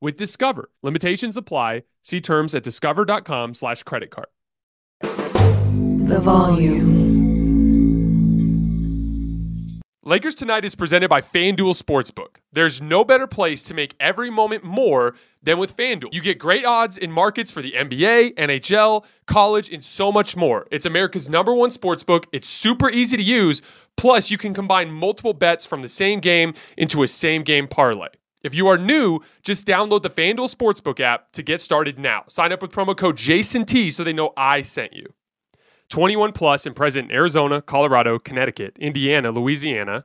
with Discover. Limitations apply. See terms at discover.com slash credit card. The volume. Lakers Tonight is presented by FanDuel Sportsbook. There's no better place to make every moment more than with FanDuel. You get great odds in markets for the NBA, NHL, college, and so much more. It's America's number one sportsbook. It's super easy to use. Plus, you can combine multiple bets from the same game into a same game parlay. If you are new, just download the FanDuel Sportsbook app to get started now. Sign up with promo code JASONT so they know I sent you. 21 plus and present in Arizona, Colorado, Connecticut, Indiana, Louisiana,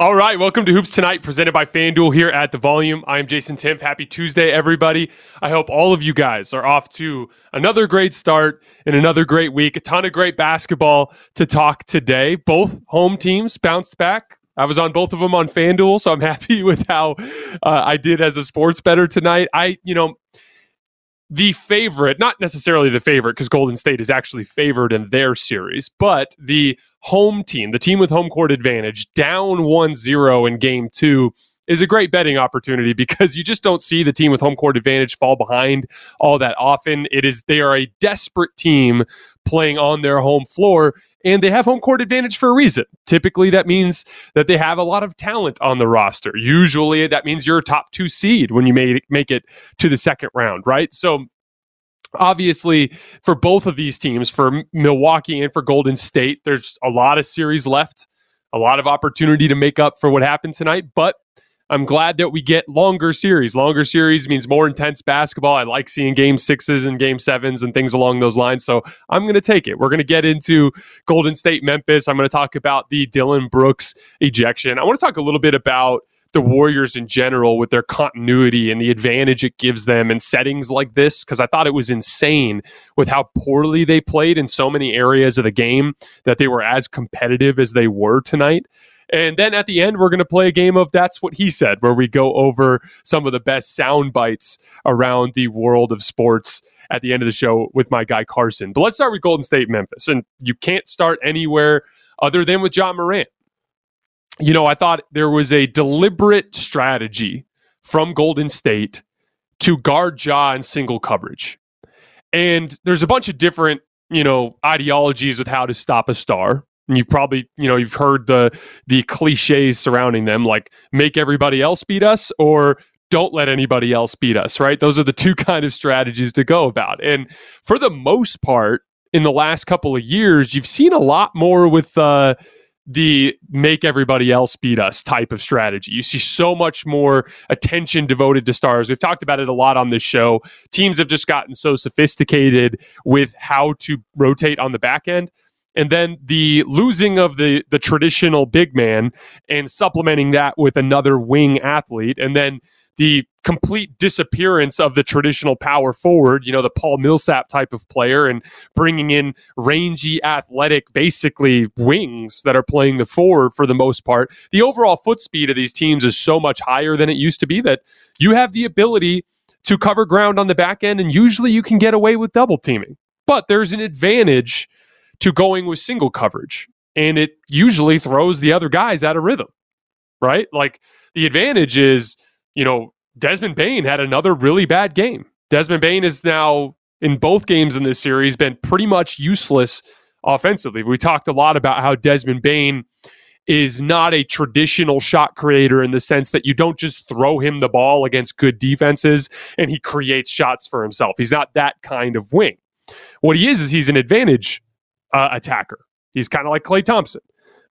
All right, welcome to Hoops Tonight, presented by FanDuel here at the Volume. I am Jason Timpf. Happy Tuesday, everybody. I hope all of you guys are off to another great start and another great week. A ton of great basketball to talk today. Both home teams bounced back. I was on both of them on FanDuel, so I'm happy with how uh, I did as a sports better tonight. I, you know, the favorite, not necessarily the favorite, because Golden State is actually favored in their series, but the home team, the team with home court advantage, down 1 0 in game two, is a great betting opportunity because you just don't see the team with home court advantage fall behind all that often. It is they are a desperate team playing on their home floor and they have home court advantage for a reason. Typically, that means that they have a lot of talent on the roster. Usually, that means you're a top two seed when you make, make it to the second round, right? So, obviously, for both of these teams, for Milwaukee and for Golden State, there's a lot of series left, a lot of opportunity to make up for what happened tonight. But I'm glad that we get longer series. Longer series means more intense basketball. I like seeing game sixes and game sevens and things along those lines. So I'm going to take it. We're going to get into Golden State Memphis. I'm going to talk about the Dillon Brooks ejection. I want to talk a little bit about the Warriors in general with their continuity and the advantage it gives them in settings like this because I thought it was insane with how poorly they played in so many areas of the game that they were as competitive as they were tonight. And then at the end, we're going to play a game of That's What He Said, where we go over some of the best sound bites around the world of sports at the end of the show with my guy Carson. But let's start with Golden State Memphis. And you can't start anywhere other than with Ja Morant you know, I thought there was a deliberate strategy from Golden State to guard Ja in single coverage. And there's a bunch of different, you know, ideologies with how to stop a star. And you've probably, you know, you've heard the the cliches surrounding them, like make everybody else beat us or don't let anybody else beat us, right? Those are the two kind of strategies to go about. And for the most part, in the last couple of years, you've seen a lot more with uh the make everybody else beat us type of strategy. You see so much more attention devoted to stars. We've talked about it a lot on this show. Teams have just gotten so sophisticated with how to rotate on the back end. And then the losing of the the traditional big man and supplementing that with another wing athlete and then the complete disappearance of the traditional power forward, you know, the Paul Millsap type of player, and bringing in rangy, athletic, basically wings that are playing the forward for the most part. The overall foot speed of these teams is so much higher than it used to be that you have the ability to cover ground on the back end, and usually you can get away with double teaming. But there's an advantage to going with single coverage, and it usually throws the other guys out of rhythm, right? Like the advantage is you know, Desmond Bane had another really bad game. Desmond Bane is now in both games in this series been pretty much useless offensively. We talked a lot about how Desmond Bane is not a traditional shot creator in the sense that you don't just throw him the ball against good defenses and he creates shots for himself. He's not that kind of wing. What he is is he's an advantage uh, attacker. He's kind of like Klay Thompson.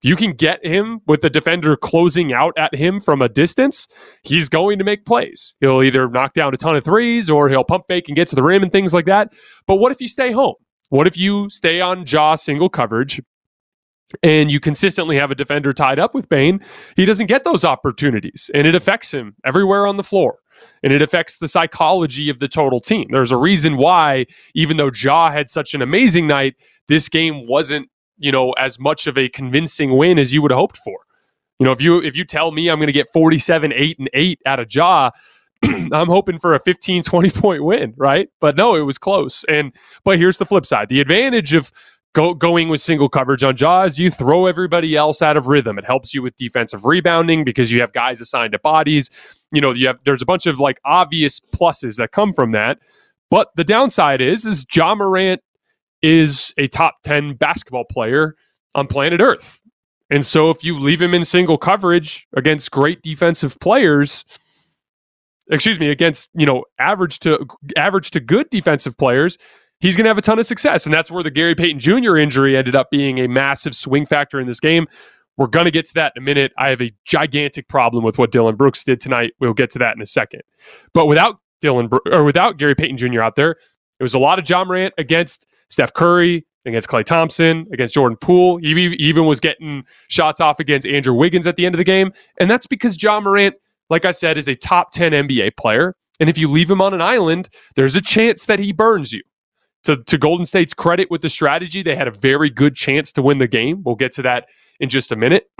If you can get him with the defender closing out at him from a distance, he's going to make plays. He'll either knock down a ton of threes or he'll pump fake and get to the rim and things like that. But what if you stay home? What if you stay on Ja single coverage and you consistently have a defender tied up with Bane? He doesn't get those opportunities and it affects him everywhere on the floor and it affects the psychology of the total team. There's a reason why, even though Ja had such an amazing night, this game wasn't you know, as much of a convincing win as you would have hoped for. You know, if you if you tell me I'm going to get 47 8 and 8 out of Ja, I'm hoping for a 15 20 point win, right? But no, it was close. And but here's the flip side. The advantage of go, going with single coverage on Ja is you throw everybody else out of rhythm. It helps you with defensive rebounding because you have guys assigned to bodies. You know, you have there's a bunch of like obvious pluses that come from that. But the downside is is Ja Morant is a top 10 basketball player on planet Earth. And so if you leave him in single coverage against great defensive players, excuse me, against, you know, average to average to good defensive players, he's going to have a ton of success. And that's where the Gary Payton Jr. injury ended up being a massive swing factor in this game. We're going to get to that in a minute. I have a gigantic problem with what Dillon Brooks did tonight. We'll get to that in a second. But without Dillon or without Gary Payton Jr. out there, it was a lot of Ja Morant against Steph Curry, against Klay Thompson, against Jordan Poole. He even was getting shots off against Andrew Wiggins at the end of the game. And that's because Ja Morant, like I said, is a top 10 NBA player. And if you leave him on an island, there's a chance that he burns you. To, to Golden State's credit with the strategy, they had a very good chance to win the game. We'll get to that in just a minute.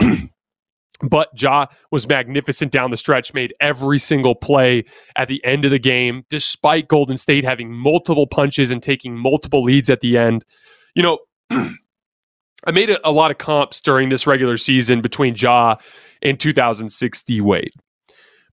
But Ja was magnificent down the stretch, made every single play at the end of the game, despite Golden State having multiple punches and taking multiple leads at the end. You know, I made a, a, lot of comps during this regular season between Ja and 2006 D Wade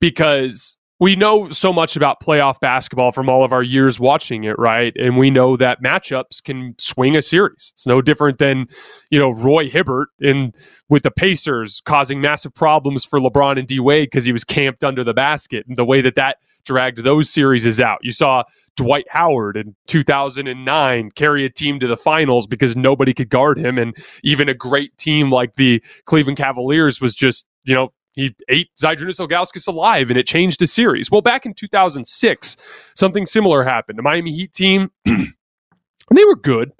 because we know so much about playoff basketball from all of our years watching it, right? And we know that matchups can swing a series. It's no different than, you know, Roy Hibbert in with the Pacers causing massive problems for LeBron and D Wade because he was camped under the basket and the way that that dragged those series is out. You saw Dwight Howard in 2009 carry a team to the finals because nobody could guard him and even a great team like the Cleveland Cavaliers was just, you know, He ate Zydrunas Ilgauskas alive and it changed a series. Well, back in 2006, something similar happened. The Miami Heat team, they were good,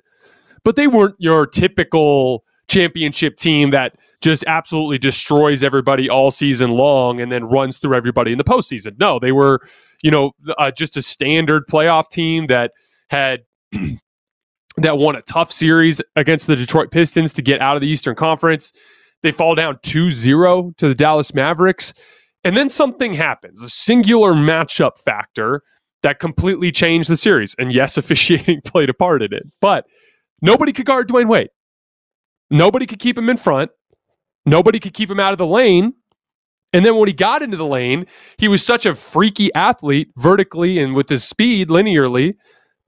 but they weren't your typical championship team that just absolutely destroys everybody all season long and then runs through everybody in the postseason. No, they were, you know, uh, just a standard playoff team that had that won a tough series against the Detroit Pistons to get out of the Eastern Conference. They fall down 2-0 to the Dallas Mavericks. And then something happens, a singular matchup factor that completely changed the series. And yes, officiating played a part in it. But nobody could guard Dwyane Wade. Nobody could keep him in front. Nobody could keep him out of the lane. And then when he got into the lane, he was such a freaky athlete vertically and with his speed linearly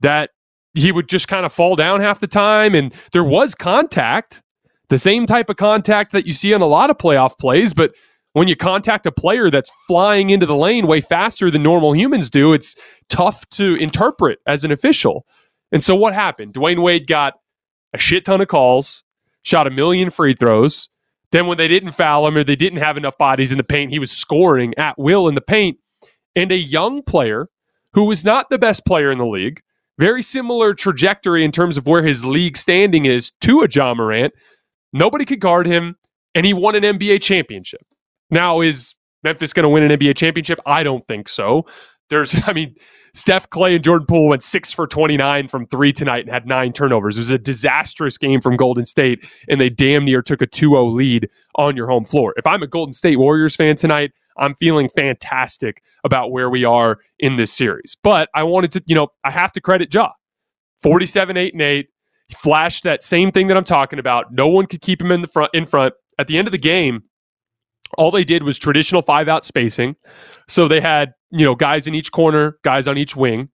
that he would just kind of fall down half the time. And there was contact, the same type of contact that you see on a lot of playoff plays. But when you contact a player that's flying into the lane way faster than normal humans do, it's tough to interpret as an official. And so what happened? Dwyane Wade got a shit ton of calls, shot a million free throws. Then when they didn't foul him or they didn't have enough bodies in the paint, he was scoring at will in the paint. And a young player who was not the best player in the league, very similar trajectory in terms of where his league standing is to a Ja Morant. Nobody could guard him, and he won an NBA championship. Now, is Memphis going to win an NBA championship? I don't think so. There's, I mean, Steph Clay and Jordan Poole went six for 29 from three tonight and had nine turnovers. It was a disastrous game from Golden State, and they damn near took a 2 0 lead on your home floor. If I'm a Golden State Warriors fan tonight, I'm feeling fantastic about where we are in this series. But I wanted to, you know, I have to credit Ja. 47, 8, and 8. He flashed that same thing that I'm talking about. No one could keep him in the front in front. At the end of the game, all they did was traditional five out spacing. So they had, you know, guys in each corner, guys on each wing.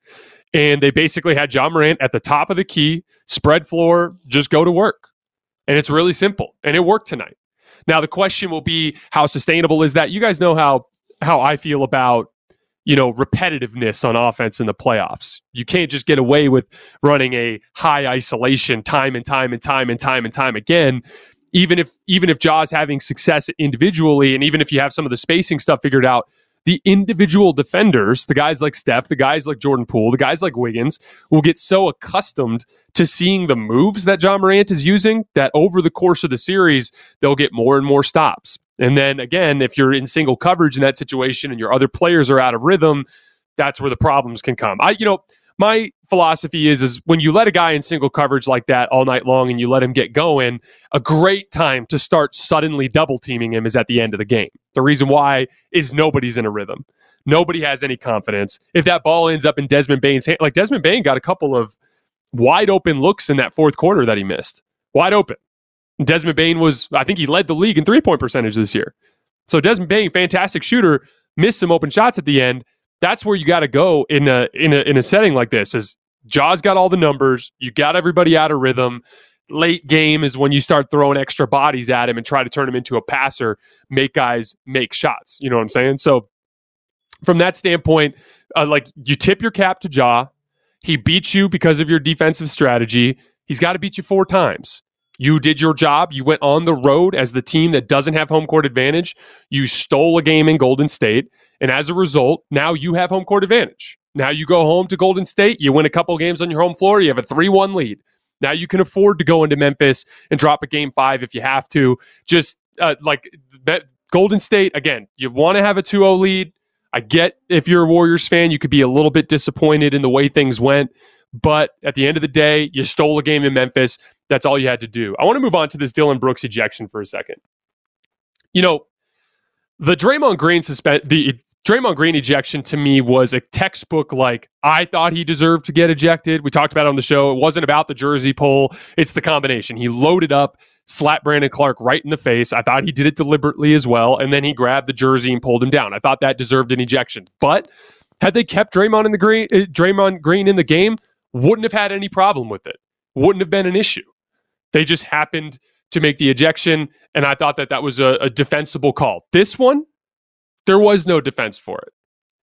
And they basically had Ja Morant at the top of the key, spread floor, just go to work. And it's really simple. And it worked tonight. Now the question will be how sustainable is that? You guys know how how I feel about you know repetitiveness on offense in the playoffs. You can't just get away with running a high isolation time and time and time and time and time again. Even if even if Ja's having success individually, and even if you have some of the spacing stuff figured out, the individual defenders, the guys like Steph, the guys like Jordan Poole, the guys like Wiggins, will get so accustomed to seeing the moves that Ja Morant is using that over the course of the series, they'll get more and more stops. And then again, if you're in single coverage in that situation and your other players are out of rhythm, that's where the problems can come. I, you know, my philosophy is is when you let a guy in single coverage like that all night long and you let him get going, a great time to start suddenly double teaming him is at the end of the game. The reason why is nobody's in a rhythm. Nobody has any confidence. If that ball ends up in Desmond Bane's hand, like Desmond Bane got a couple of wide open looks in that fourth quarter that he missed. Wide open. Desmond Bane was, I think he led the league in three point percentage this year. So Desmond Bane, fantastic shooter, missed some open shots at the end that's where you got to go in a in a in a setting like this. Is Ja's got all the numbers, you got everybody out of rhythm. Late game is when you start throwing extra bodies at him and try to turn him into a passer, make guys make shots. You know what I'm saying? So from that standpoint, uh, like you tip your cap to Ja. He beats you because of your defensive strategy. He's got to beat you four times. You did your job. You went on the road as the team that doesn't have home court advantage. You stole a game in Golden State. And as a result, now you have home court advantage. Now you go home to Golden State, you win a couple games on your home floor, you have a 3 1 lead. Now you can afford to go into Memphis and drop a game five if you have to. Just uh, like Golden State, again, you want to have a 2 0 lead. I get if you're a Warriors fan, you could be a little bit disappointed in the way things went. But at the end of the day, you stole a game in Memphis. That's all you had to do. I want to move on to this Dillon Brooks ejection for a second. You know, the Draymond Green suspend the Draymond Green ejection to me was a textbook like I thought he deserved to get ejected. We talked about it on the show. It wasn't about the jersey pull, it's the combination. He loaded up, slapped Brandon Clarke right in the face. I thought he did it deliberately as well. And then he grabbed the jersey and pulled him down. I thought that deserved an ejection. But had they kept Draymond in the green, uh, Draymond Green in the game, wouldn't have had any problem with it. Wouldn't have been an issue. They just happened to make the ejection, and I thought that that was a, a defensible call. This one, there was no defense for it.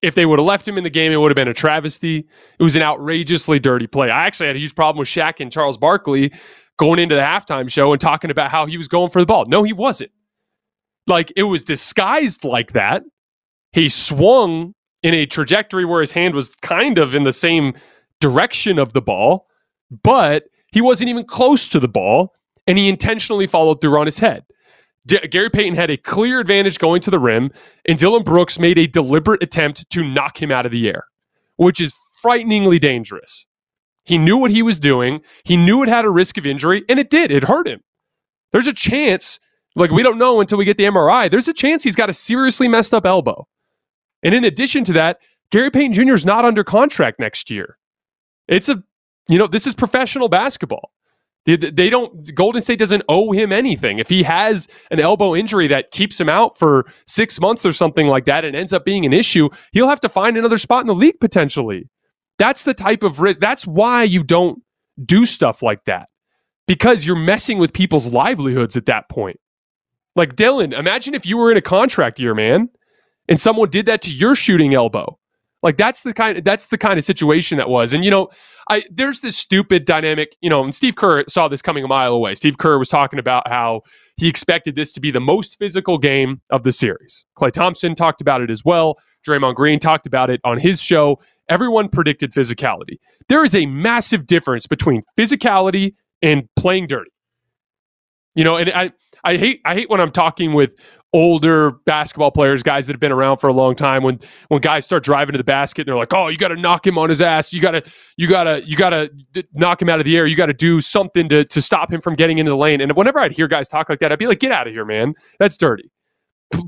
If they would have left him in the game, it would have been a travesty. It was an outrageously dirty play. I actually had a huge problem with Shaq and Charles Barkley going into the halftime show and talking about how he was going for the ball. No, he wasn't. like it was disguised like that. He swung in a trajectory where his hand was kind of in the same direction of the ball, but he wasn't even close to the ball, and he intentionally followed through on his head. D- Gary Payton had a clear advantage going to the rim, and Dillon Brooks made a deliberate attempt to knock him out of the air, which is frighteningly dangerous. He knew what he was doing. He knew it had a risk of injury, and it did. It hurt him. There's a chance, like we don't know until we get the MRI, there's a chance he's got a seriously messed up elbow. And in addition to that, Gary Payton Jr. is not under contract next year. It's a, you know, this is professional basketball. They, they don't, Golden State doesn't owe him anything. If he has an elbow injury that keeps him out for six months or something like that and ends up being an issue, he'll have to find another spot in the league potentially. That's the type of risk. That's why you don't do stuff like that because you're messing with people's livelihoods at that point. Like Dillon, imagine if you were in a contract year, man, and someone did that to your shooting elbow. Like that's the kind that's the kind of situation that was. And you know, I there's this stupid dynamic, you know, and Steve Kerr saw this coming a mile away. Steve Kerr was talking about how he expected this to be the most physical game of the series. Klay Thompson talked about it as well. Draymond Green talked about it on his show. Everyone predicted physicality. There is a massive difference between physicality and playing dirty. You know, and I I hate I hate when I'm talking with older basketball players, guys that have been around for a long time, when when guys start driving to the basket, they're like, "Oh, you got to knock him on his ass. You got to you got to you got to knock him out of the air. You got to do something to to stop him from getting into the lane." And whenever I'd hear guys talk like that, I'd be like, "Get out of here, man. That's dirty."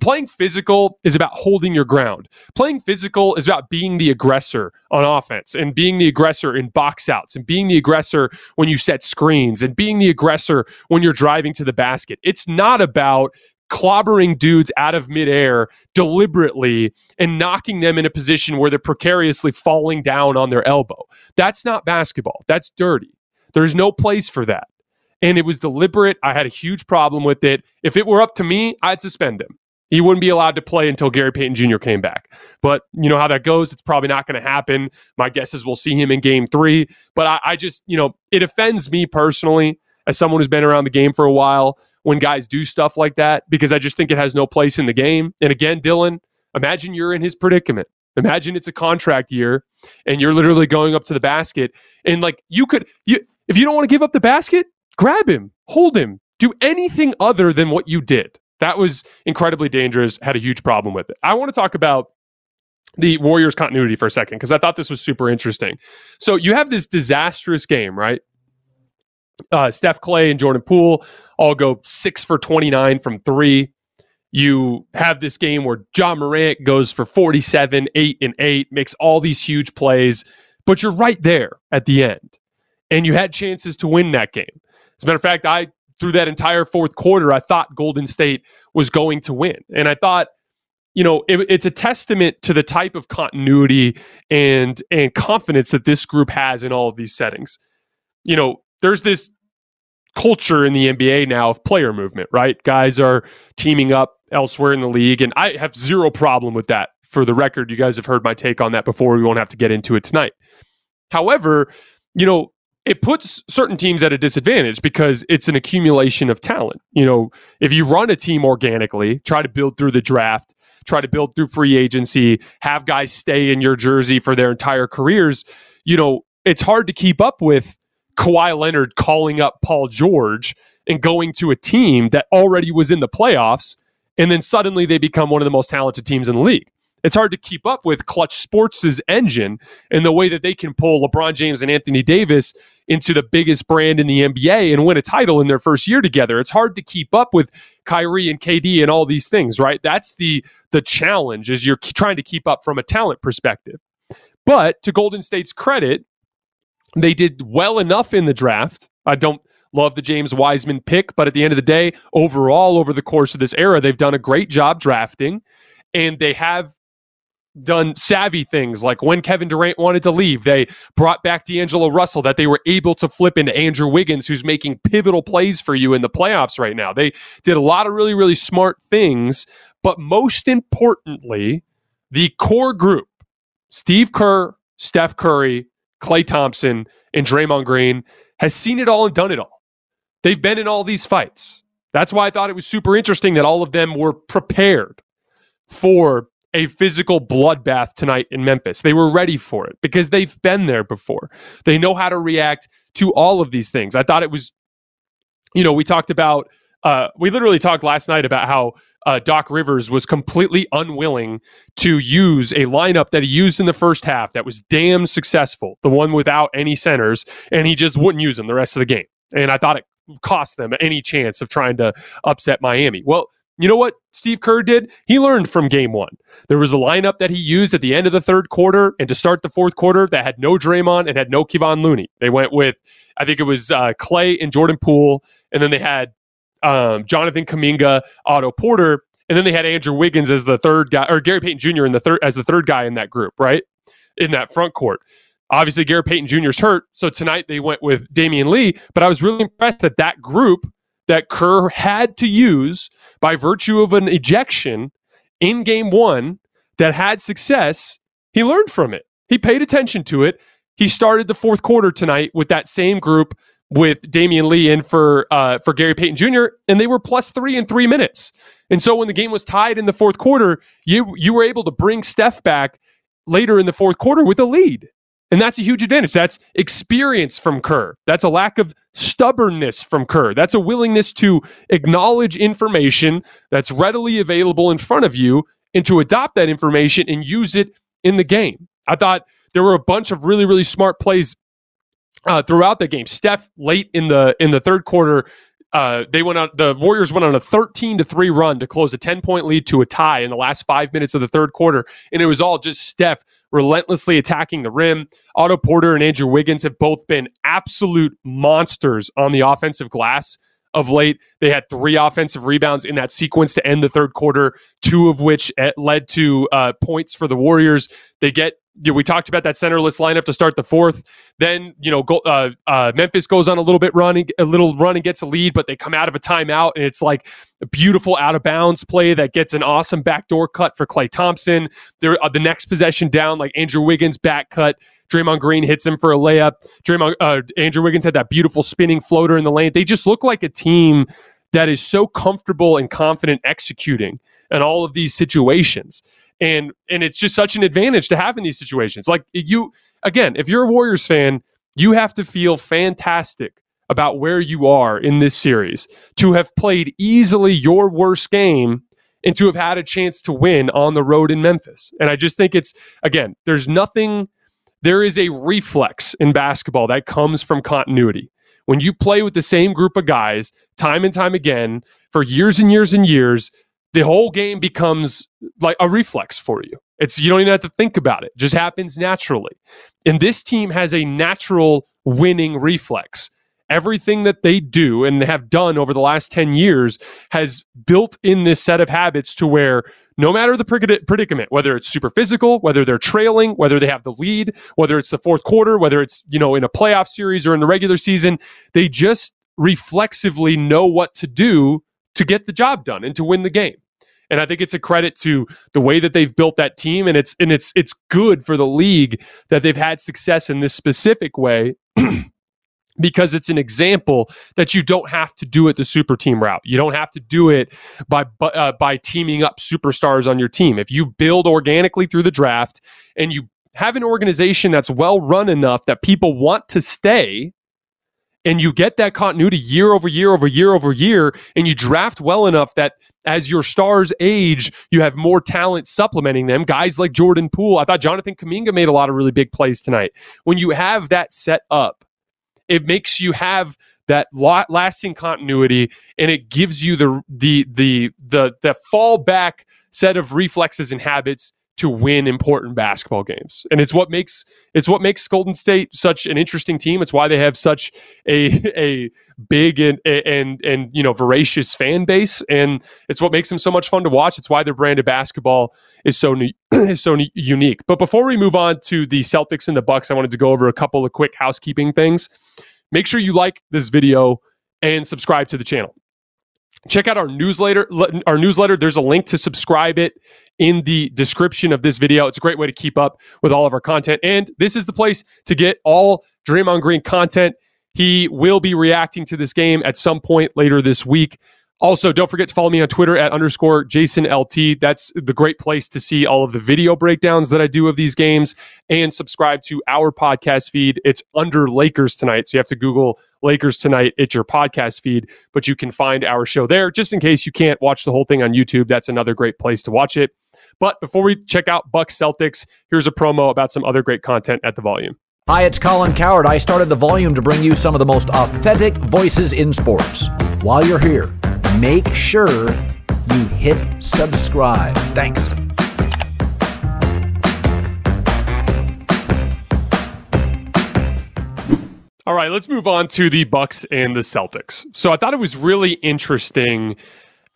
playing physical is about holding your ground. Playing physical is about being the aggressor on offense and being the aggressor in box outs and being the aggressor when you set screens and being the aggressor when you're driving to the basket. It's not about clobbering dudes out of midair deliberately and knocking them in a position where they're precariously falling down on their elbow. That's not basketball. That's dirty. There's no place for that. And it was deliberate. I had a huge problem with it. If it were up to me, I'd suspend him. He wouldn't be allowed to play until Gary Payton Jr. came back. But you know how that goes. It's probably not going to happen. My guess is we'll see him in game three. But I, I just, you know, it offends me personally as someone who's been around the game for a while when guys do stuff like that because I just think it has no place in the game. And again, Dillon, imagine you're in his predicament. Imagine it's a contract year and you're literally going up to the basket and like you could you if you don't want to give up the basket, grab him, hold him, do anything other than what you did. That was incredibly dangerous, had a huge problem with it. I want to talk about the Warriors continuity for a second because I thought this was super interesting. So you have this disastrous game, right? Uh, Steph Clay and Jordan Poole all go six for 29 from three. You have this game where Ja Morant goes for 47, eight and eight, makes all these huge plays, but you're right there at the end. And you had chances to win that game. As a matter of fact, I, through that entire fourth quarter, I thought Golden State was going to win. And I thought, you know, it, it's a testament to the type of continuity and and confidence that this group has in all of these settings. You know, there's this culture in the NBA now of player movement, right? Guys are teaming up elsewhere in the league, and I have zero problem with that. For the record, you guys have heard my take on that before. We won't have to get into it tonight. However, you know, it puts certain teams at a disadvantage because it's an accumulation of talent. You know, if you run a team organically, try to build through the draft, try to build through free agency, have guys stay in your jersey for their entire careers, you know, it's hard to keep up with Kawhi Leonard calling up Paul George and going to a team that already was in the playoffs, and then suddenly they become one of the most talented teams in the league. It's hard to keep up with Klutch Sports' engine and the way that they can pull LeBron James and Anthony Davis into the biggest brand in the NBA and win a title in their first year together. It's hard to keep up with Kyrie and KD and all these things, right? That's the the challenge is you're trying to keep up from a talent perspective. But to Golden State's credit, they did well enough in the draft. I don't love the James Wiseman pick, but at the end of the day, overall, over the course of this era, they've done a great job drafting, and they have done savvy things like when Kevin Durant wanted to leave, they brought back D'Angelo Russell that they were able to flip into Andrew Wiggins, who's making pivotal plays for you in the playoffs right now. They did a lot of really, really smart things, but most importantly, the core group Steve Kerr, Steph Curry, Klay Thompson, and Draymond Green has seen it all and done it all. They've been in all these fights. That's why I thought it was super interesting that all of them were prepared for a physical bloodbath tonight in Memphis. They were ready for it because they've been there before. They know how to react to all of these things. I thought it was, you know, we talked about, uh, we literally talked last night about how uh, Doc Rivers was completely unwilling to use a lineup that he used in the first half that was damn successful, the one without any centers, and he just wouldn't use them the rest of the game. And I thought it cost them any chance of trying to upset Miami. Well, you know what Steve Kerr did? He learned from game one. There was a lineup that he used at the end of the third quarter and to start the fourth quarter that had no Draymond and had no Kevon Looney. They went with, I think it was uh, Klay and Jordan Poole, and then they had um, Jonathan Kuminga, Otto Porter, and then they had Andrew Wiggins as the third guy, or Gary Payton Jr. in the third as the third guy in that group, right? In that front court. Obviously, Gary Payton Jr. is hurt, so tonight they went with Damion Lee. But I was really impressed that that group that Kerr had to use by virtue of an ejection in game one that had success, he learned from it. He paid attention to it. He started the fourth quarter tonight with that same group with Damion Lee in for uh, for Gary Payton Jr. and they were plus three in three minutes. And so when the game was tied in the fourth quarter, you you were able to bring Steph back later in the fourth quarter with a lead. And that's a huge advantage. That's experience from Kerr. That's a lack of stubbornness from Kerr. That's a willingness to acknowledge information that's readily available in front of you and to adopt that information and use it in the game. I thought there were a bunch of really, really smart plays uh, throughout the game. Steph late in the in the third quarter uh, they went on the Warriors went on a 13 to 3 run to close a 10 point lead to a tie in the last five minutes of the third quarter. And it was all just Steph relentlessly attacking the rim. Otto Porter and Andrew Wiggins have both been absolute monsters on the offensive glass of late. They had three offensive rebounds in that sequence to end the third quarter, two of which eh, led to uh, points for the Warriors. They get you know, we talked about that centerless lineup to start the fourth. Then you know, go, uh, uh, Memphis goes on a little bit running, a little run and gets a lead, but they come out of a timeout, and it's like a beautiful out of bounds play that gets an awesome backdoor cut for Klay Thompson. There, uh, the next possession down, like Andrew Wiggins back cut. Draymond Green hits him for a layup. Draymond, uh, Andrew Wiggins had that beautiful spinning floater in the lane. They just look like a team that is so comfortable and confident executing in all of these situations and and it's just such an advantage to have in these situations. Like you again, if you're a Warriors fan, you have to feel fantastic about where you are in this series to have played easily your worst game and to have had a chance to win on the road in Memphis. And I just think it's again, there's nothing there is a reflex in basketball that comes from continuity. When you play with the same group of guys time and time again for years and years and years, the whole game becomes like a reflex for you. It's you don't even have to think about it. it. just happens naturally. And this team has a natural winning reflex. Everything that they do and have done over the last 10 years has built in this set of habits to where no matter the predicament, whether it's super physical, whether they're trailing, whether they have the lead, whether it's the fourth quarter, whether it's, you know, in a playoff series or in the regular season, they just reflexively know what to do to get the job done and to win the game. And I think it's a credit to the way that they've built that team, and it's and it's it's good for the league that they've had success in this specific way. because it's an example that you don't have to do it the super team route. You don't have to do it by uh, by teaming up superstars on your team. If you build organically through the draft and you have an organization that's well run enough that people want to stay, and you get that continuity year over year over year over year, and you draft well enough that as your stars age, you have more talent supplementing them. Guys like Jordan Poole. I thought Jonathan Kuminga made a lot of really big plays tonight. When you have that set up, it makes you have that lasting continuity and it gives you the the the the the fallback set of reflexes and habits to win important basketball games. And it's what makes it's what makes Golden State such an interesting team. It's why they have such a a big and and and you know voracious fan base and it's what makes them so much fun to watch. It's why their brand of basketball is so is so unique. But before we move on to the Celtics and the Bucks, I wanted to go over a couple of quick housekeeping things. Make sure you like this video and subscribe to the channel check out our newsletter our newsletter. There's a link to subscribe it in the description of this video. It's a great way to keep up with all of our content. And this is the place to get all Draymond Green content. He will be reacting to this game at some point later this week Also, don't forget to follow me on Twitter at underscore Jason LT. That's the great place to see all of the video breakdowns that I do of these games and subscribe to our podcast feed. It's under Lakers tonight. So you have to Google Lakers tonight. It's your podcast feed, but you can find our show there just in case you can't watch the whole thing on YouTube. That's another great place to watch it. But before we check out Bucks Celtics, here's a promo about some other great content at the volume. Hi, it's Colin Cowherd. I started the volume to bring you some of the most authentic voices in sports. While you're here, make sure you hit subscribe. Thanks. All right, let's move on to the Bucks and the Celtics. So I thought it was really interesting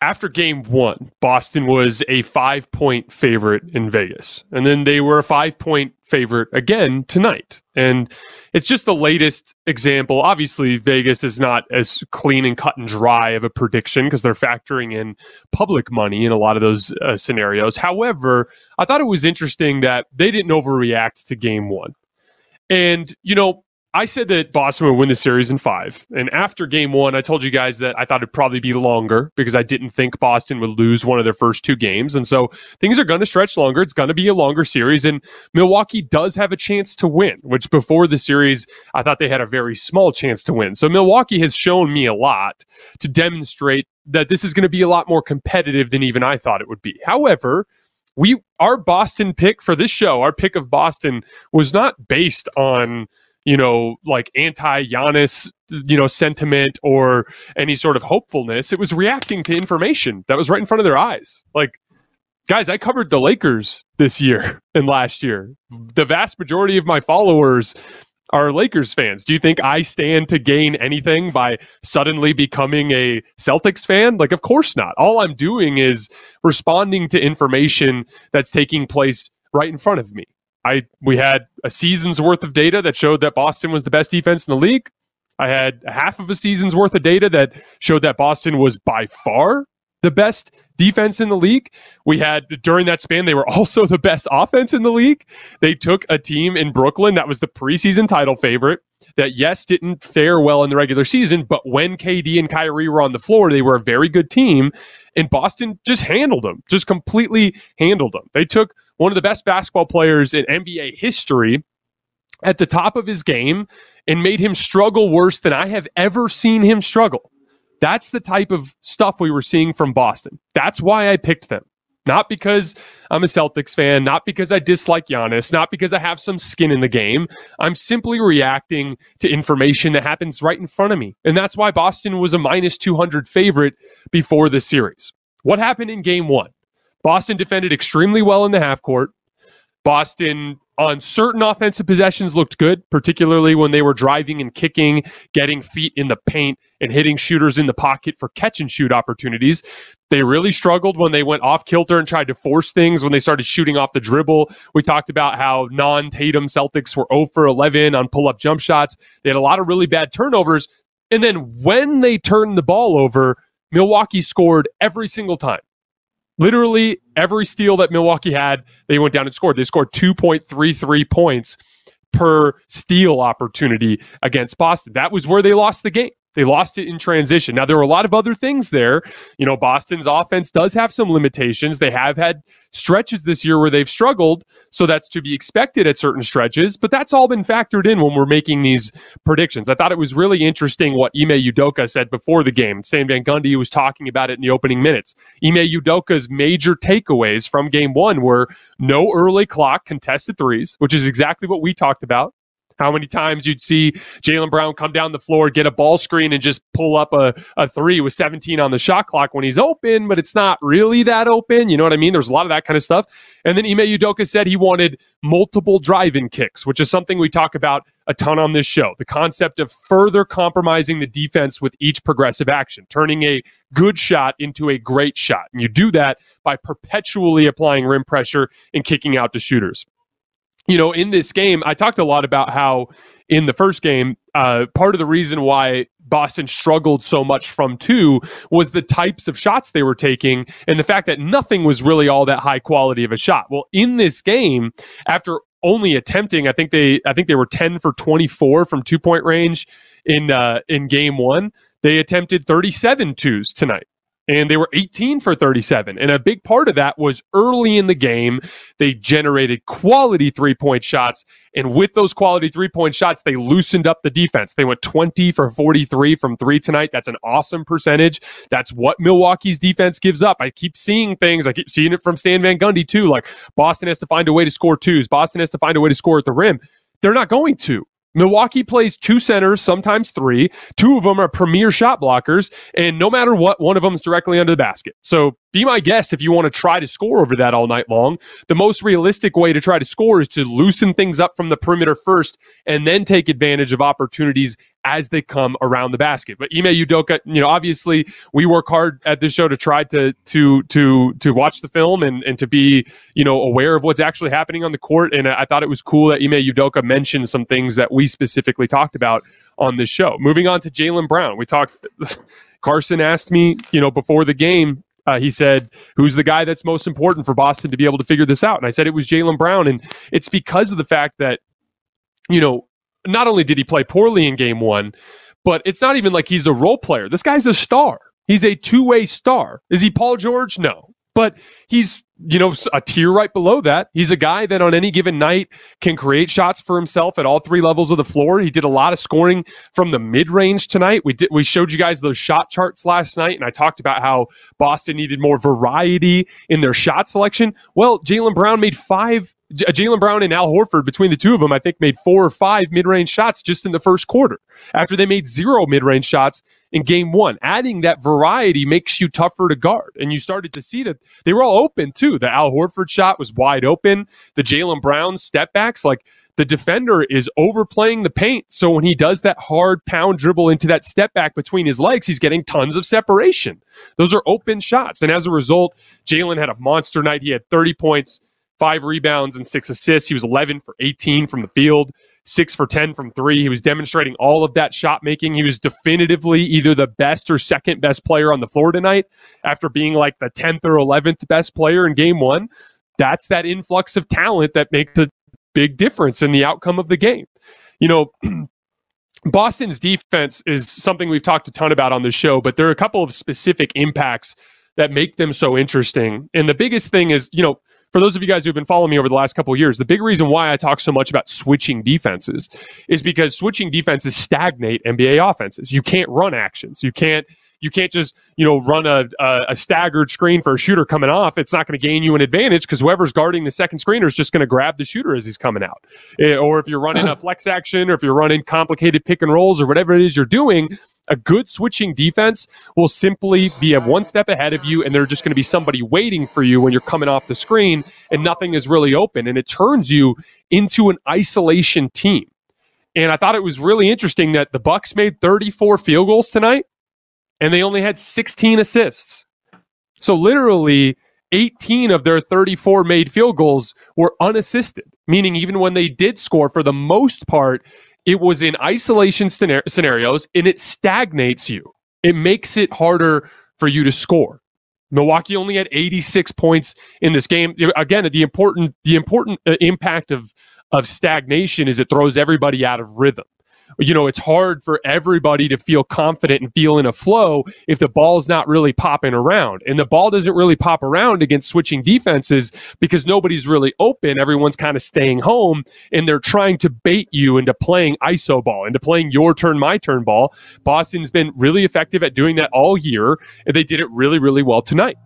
after game 1, Boston was a 5-point favorite in Vegas. And then they were a 5-point favorite again tonight. And it's just the latest example. Obviously, Vegas is not as clean and cut and dry of a prediction because they're factoring in public money in a lot of those uh, scenarios. However, I thought it was interesting that they didn't overreact to game 1. And, you know, I said that Boston would win the series in five. And after game one, I told you guys that I thought it'd probably be longer because I didn't think Boston would lose one of their first two games. And so things are going to stretch longer. It's going to be a longer series. And Milwaukee does have a chance to win, which before the series, I thought they had a very small chance to win. So Milwaukee has shown me a lot to demonstrate that this is going to be a lot more competitive than even I thought it would be. However, we our Boston pick for this show, our pick of Boston was not based on you know, like anti Giannis, you know, sentiment or any sort of hopefulness. It was reacting to information that was right in front of their eyes. Like, guys, I covered the Lakers this year and last year. The vast majority of my followers are Lakers fans. Do you think I stand to gain anything by suddenly becoming a Celtics fan? Like, of course not. All I'm doing is responding to information that's taking place right in front of me. I we had a season's worth of data that showed that Boston was the best defense in the league. I had half of a season's worth of data that showed that Boston was by far the best defense in the league. We had during that span, they were also the best offense in the league. They took a team in Brooklyn that was the preseason title favorite that, yes, didn't fare well in the regular season, but when KD and Kyrie were on the floor, they were a very good team. And Boston just handled them, just completely handled them. They took one of the best basketball players in NBA history at the top of his game and made him struggle worse than I have ever seen him struggle. That's the type of stuff we were seeing from Boston. That's why I picked them. Not because I'm a Celtics fan, not because I dislike Giannis, not because I have some skin in the game. I'm simply reacting to information that happens right in front of me. And that's why Boston was a minus 200 favorite before the series. What happened in game one? Boston defended extremely well in the half court. Boston on certain offensive possessions looked good, particularly when they were driving and kicking, getting feet in the paint, and hitting shooters in the pocket for catch and shoot opportunities. They really struggled when they went off kilter and tried to force things when they started shooting off the dribble. We talked about how non Tatum Celtics were 0 for 11 on pull up jump shots. They had a lot of really bad turnovers. And then when they turned the ball over, Milwaukee scored every single time. Literally every steal that Milwaukee had, they went down and scored. They scored 2.33 points per steal opportunity against Boston. That was where they lost the game. They lost it in transition. Now, there were a lot of other things there. You know, Boston's offense does have some limitations. They have had stretches this year where they've struggled. So that's to be expected at certain stretches, but that's all been factored in when we're making these predictions. I thought it was really interesting what Ime Udoka said before the game. Stan Van Gundy was talking about it in the opening minutes. Ime Udoka's major takeaways from game one were no early clock contested threes, which is exactly what we talked about how many times you'd see Jaylen Brown come down the floor, get a ball screen, and just pull up a, a three with 17 on the shot clock when he's open, but it's not really that open. You know what I mean? There's a lot of that kind of stuff. And then Ime Udoka said he wanted multiple drive in kicks, which is something we talk about a ton on this show. The concept of further compromising the defense with each progressive action, turning a good shot into a great shot. And you do that by perpetually applying rim pressure and kicking out to shooters you know, in this game, I talked a lot about how in the first game, uh, part of the reason why Boston struggled so much from two was the types of shots they were taking and the fact that nothing was really all that high quality of a shot. Well, in this game, after only attempting, I think they, I think they were ten for twenty four from two point range in uh, in game one. They attempted 37 twos tonight. And they were 18 for 37. And a big part of that was early in the game, they generated quality three point shots. And with those quality three point shots, they loosened up the defense. They went 20 for 43 from three tonight. That's an awesome percentage. That's what Milwaukee's defense gives up. I keep seeing things, I keep seeing it from Stan Van Gundy too. Like Boston has to find a way to score twos, Boston has to find a way to score at the rim. They're not going to. Milwaukee plays two centers, sometimes three. Two of them are premier shot blockers, and no matter what, one of them is directly under the basket. So be my guest if you want to try to score over that all night long. The most realistic way to try to score is to loosen things up from the perimeter first and then take advantage of opportunities as they come around the basket. But Ime Udoka, you know, obviously we work hard at this show to try to to to to watch the film and and to be, you know, aware of what's actually happening on the court. And I thought it was cool that Ime Udoka mentioned some things that we specifically talked about on this show. Moving on to Jaylen Brown. We talked Carson asked me, you know, before the game, uh, he said, Who's the guy that's most important for Boston to be able to figure this out? And I said it was Jaylen Brown. And it's because of the fact that, you know, not only did he play poorly in game one, but it's not even like he's a role player. This guy's a star. He's a two way star. Is he Paul George? No. But he's you know, a tier right below that. He's a guy that on any given night can create shots for himself at all three levels of the floor. He did a lot of scoring from the mid range tonight. We did we showed you guys those shot charts last night, and I talked about how Boston needed more variety in their shot selection. Well, Jaylen Brown made five. Uh, Jaylen Brown and Al Horford, between the two of them, I think made four or five mid range shots just in the first quarter. After they made zero mid range shots in game one. Adding that variety makes you tougher to guard. And you started to see that they were all open too. The Al Horford shot was wide open. The Jaylen Brown step backs, like the defender is overplaying the paint. So when he does that hard pound dribble into that step back between his legs, he's getting tons of separation. Those are open shots. And as a result, Jaylen had a monster night. He had 30 points, five rebounds, and six assists. He was 11 for 18 from the field six for 10 from three. He was demonstrating all of that shot making. He was definitively either the best or second best player on the floor tonight after being like the 10th or 11th best player in game one. That's that influx of talent that makes a big difference in the outcome of the game. You know, Boston's defense is something we've talked a ton about on the show, but there are a couple of specific impacts that make them so interesting. And the biggest thing is, you know, for those of you guys who've been following me over the last couple of years, the big reason why I talk so much about switching defenses is because switching defenses stagnate NBA offenses. You can't run actions. You can't you can't just you know run a, a, a staggered screen for a shooter coming off. It's not going to gain you an advantage because whoever's guarding the second screener is just going to grab the shooter as he's coming out. Eh, or if you're running a flex action, or if you're running complicated pick and rolls, or whatever it is you're doing, a good switching defense will simply be a one step ahead of you, and there's just going to be somebody waiting for you when you're coming off the screen, and nothing is really open, and it turns you into an isolation team. And I thought it was really interesting that the Bucks made 34 field goals tonight, and they only had 16 assists. So literally. 18 of their 34 made field goals were unassisted, meaning even when they did score, for the most part, it was in isolation scenarios and it stagnates you. It makes it harder for you to score. Milwaukee only had 86 points in this game. Again, the important the important uh, impact of of stagnation is it throws everybody out of rhythm you know, it's hard for everybody to feel confident and feel in a flow if the ball's not really popping around. And the ball doesn't really pop around against switching defenses because nobody's really open. Everyone's kind of staying home and they're trying to bait you into playing ISO ball, into playing your turn, my turn ball. Boston's been really effective at doing that all year, and they did it really, really well tonight.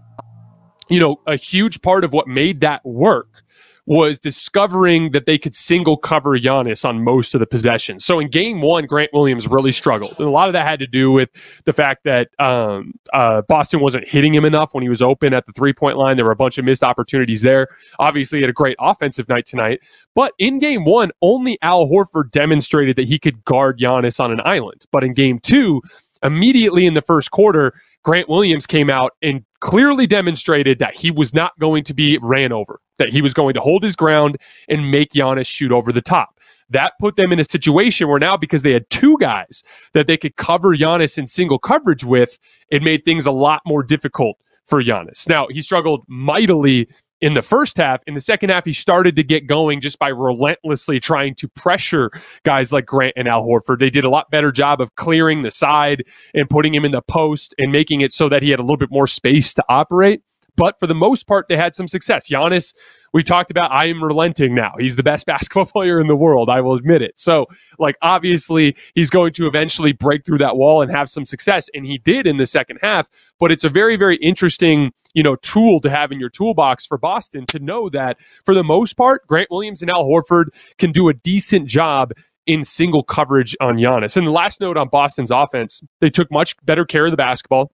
You know, a huge part of what made that work was discovering that they could single cover Giannis on most of the possessions. So in game one, Grant Williams really struggled. And a lot of that had to do with the fact that um, uh, Boston wasn't hitting him enough when he was open at the three point line. There were a bunch of missed opportunities there. Obviously, he had a great offensive night tonight. But in game one, only Al Horford demonstrated that he could guard Giannis on an island. But in game two, immediately in the first quarter, Grant Williams came out and clearly demonstrated that he was not going to be ran over, that he was going to hold his ground and make Giannis shoot over the top. That put them in a situation where now, because they had two guys that they could cover Giannis in single coverage with, it made things a lot more difficult for Giannis. Now, he struggled mightily in the first half. In the second half, he started to get going just by relentlessly trying to pressure guys like Grant and Al Horford. They did a lot better job of clearing the side and putting him in the post and making it so that he had a little bit more space to operate. But for the most part, they had some success. Giannis, we talked about, I am relenting now. He's the best basketball player in the world. I will admit it. So, like, obviously, he's going to eventually break through that wall and have some success. And he did in the second half. But it's a very, very interesting, you know, tool to have in your toolbox for Boston to know that for the most part, Grant Williams and Al Horford can do a decent job in single coverage on Giannis. And the last note on Boston's offense, they took much better care of the basketball.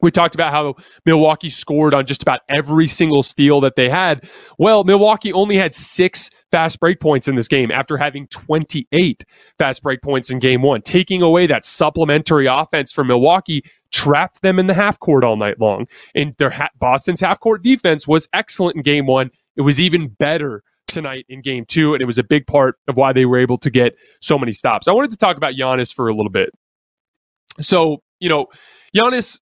We talked about how Milwaukee scored on just about every single steal that they had. Well, Milwaukee only had six fast break points in this game after having 28 fast break points in game one. Taking away that supplementary offense from Milwaukee trapped them in the half court all night long. And their ha- Boston's half court defense was excellent in game one. It was even better tonight in game two. And it was a big part of why they were able to get so many stops. I wanted to talk about Giannis for a little bit. So, you know, Giannis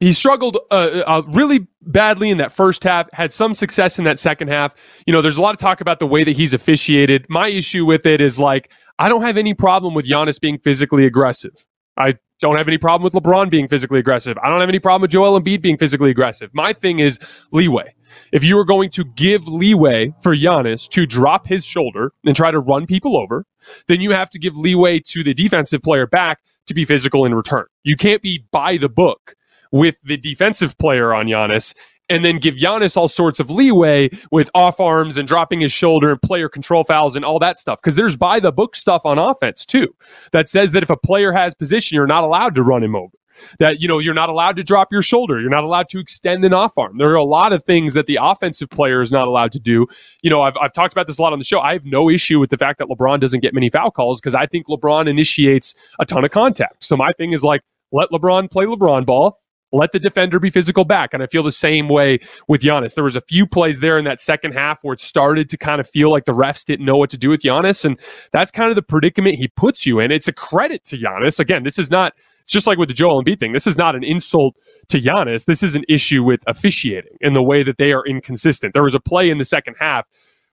he struggled uh, uh, really badly in that first half, had some success in that second half. You know, there's a lot of talk about the way that he's officiated. My issue with it is like, I don't have any problem with Giannis being physically aggressive. I don't have any problem with LeBron being physically aggressive. I don't have any problem with Joel Embiid being physically aggressive. My thing is leeway. If you are going to give leeway for Giannis to drop his shoulder and try to run people over, then you have to give leeway to the defensive player back to be physical in return. You can't be by the book with the defensive player on Giannis and then give Giannis all sorts of leeway with off arms and dropping his shoulder and player control fouls and all that stuff. Because there's by the book stuff on offense too that says that if a player has position, you're not allowed to run him over. That you know you're not allowed to drop your shoulder. You're not allowed to extend an off arm. There are a lot of things that the offensive player is not allowed to do. You know, I've, I've talked about this a lot on the show. I have no issue with the fact that LeBron doesn't get many foul calls because I think LeBron initiates a ton of contact. So my thing is like, let LeBron play LeBron ball let the defender be physical back. And I feel the same way with Giannis. There was a few plays there in that second half where it started to kind of feel like the refs didn't know what to do with Giannis. And that's kind of the predicament he puts you in. It's a credit to Giannis. Again, this is not, it's just like with the Joel Embiid thing. This is not an insult to Giannis. This is an issue with officiating and the way that they are inconsistent. There was a play in the second half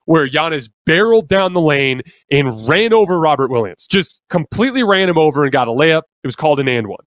where Giannis barreled down the lane and ran over Robert Williams, just completely ran him over and got a layup. It was called an and one.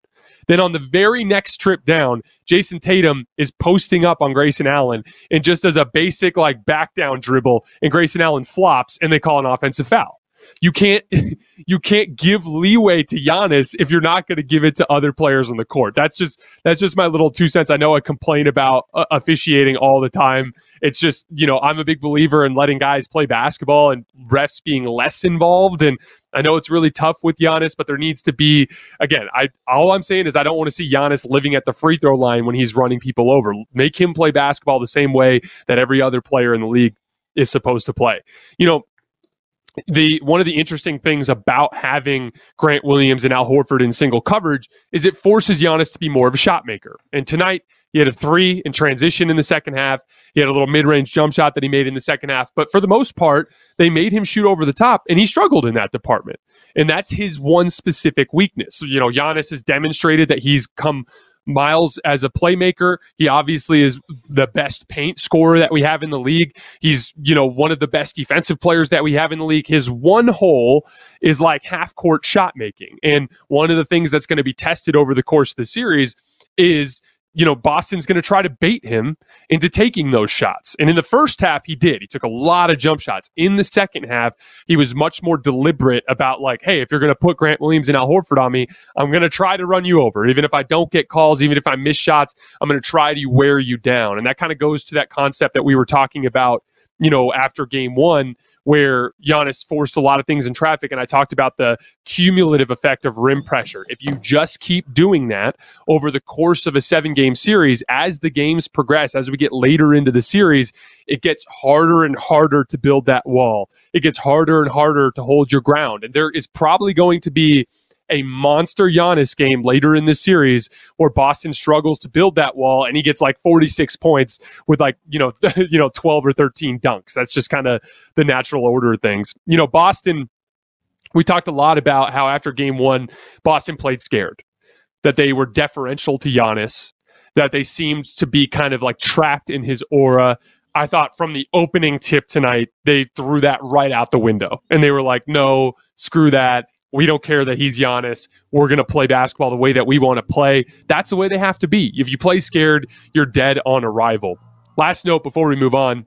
Then on the very next trip down, Jayson Tatum is posting up on Grayson Allen and just does a basic like back down dribble, and Grayson Allen flops, and they call an offensive foul. You can't you can't give leeway to Giannis if you're not going to give it to other players on the court. That's just that's just my little two cents. I know I complain about uh, officiating all the time. It's just you know I'm a big believer in letting guys play basketball and refs being less involved. And I know it's really tough with Giannis, but there needs to be again. I all I'm saying is I don't want to see Giannis living at the free throw line when he's running people over. Make him play basketball the same way that every other player in the league is supposed to play. You know, the one of the interesting things about having Grant Williams and Al Horford in single coverage is it forces Giannis to be more of a shot maker. And tonight he had a three in transition in the second half. He had a little mid-range jump shot that he made in the second half. But for the most part, they made him shoot over the top, and he struggled in that department. And that's his one specific weakness. You know, Giannis has demonstrated that he's come Miles as a playmaker. He obviously is the best paint scorer that we have in the league. He's, you know, one of the best defensive players that we have in the league. His one hole is like half court shot making. And one of the things that's going to be tested over the course of the series is you know, Boston's going to try to bait him into taking those shots. And in the first half, he did. He took a lot of jump shots. In the second half, he was much more deliberate about, like, hey, if you're going to put Grant Williams and Al Horford on me, I'm going to try to run you over. Even if I don't get calls, even if I miss shots, I'm going to try to wear you down. And that kind of goes to that concept that we were talking about, you know, after game one where Giannis forced a lot of things in traffic. And I talked about the cumulative effect of rim pressure. If you just keep doing that over the course of a seven game series, as the games progress, as we get later into the series, it gets harder and harder to build that wall. It gets harder and harder to hold your ground. And there is probably going to be a monster Giannis game later in the series where Boston struggles to build that wall and he gets like 46 points with like, you know, you know, 12 or 13 dunks. That's just kind of the natural order of things. You know, Boston we talked a lot about how after game 1 Boston played scared. That they were deferential to Giannis, that they seemed to be kind of like trapped in his aura I thought from the opening tip tonight, they threw that right out the window. And they were like, no, screw that. We don't care that he's Giannis. We're going to play basketball the way that we want to play. That's the way they have to be. If you play scared, you're dead on arrival. Last note before we move on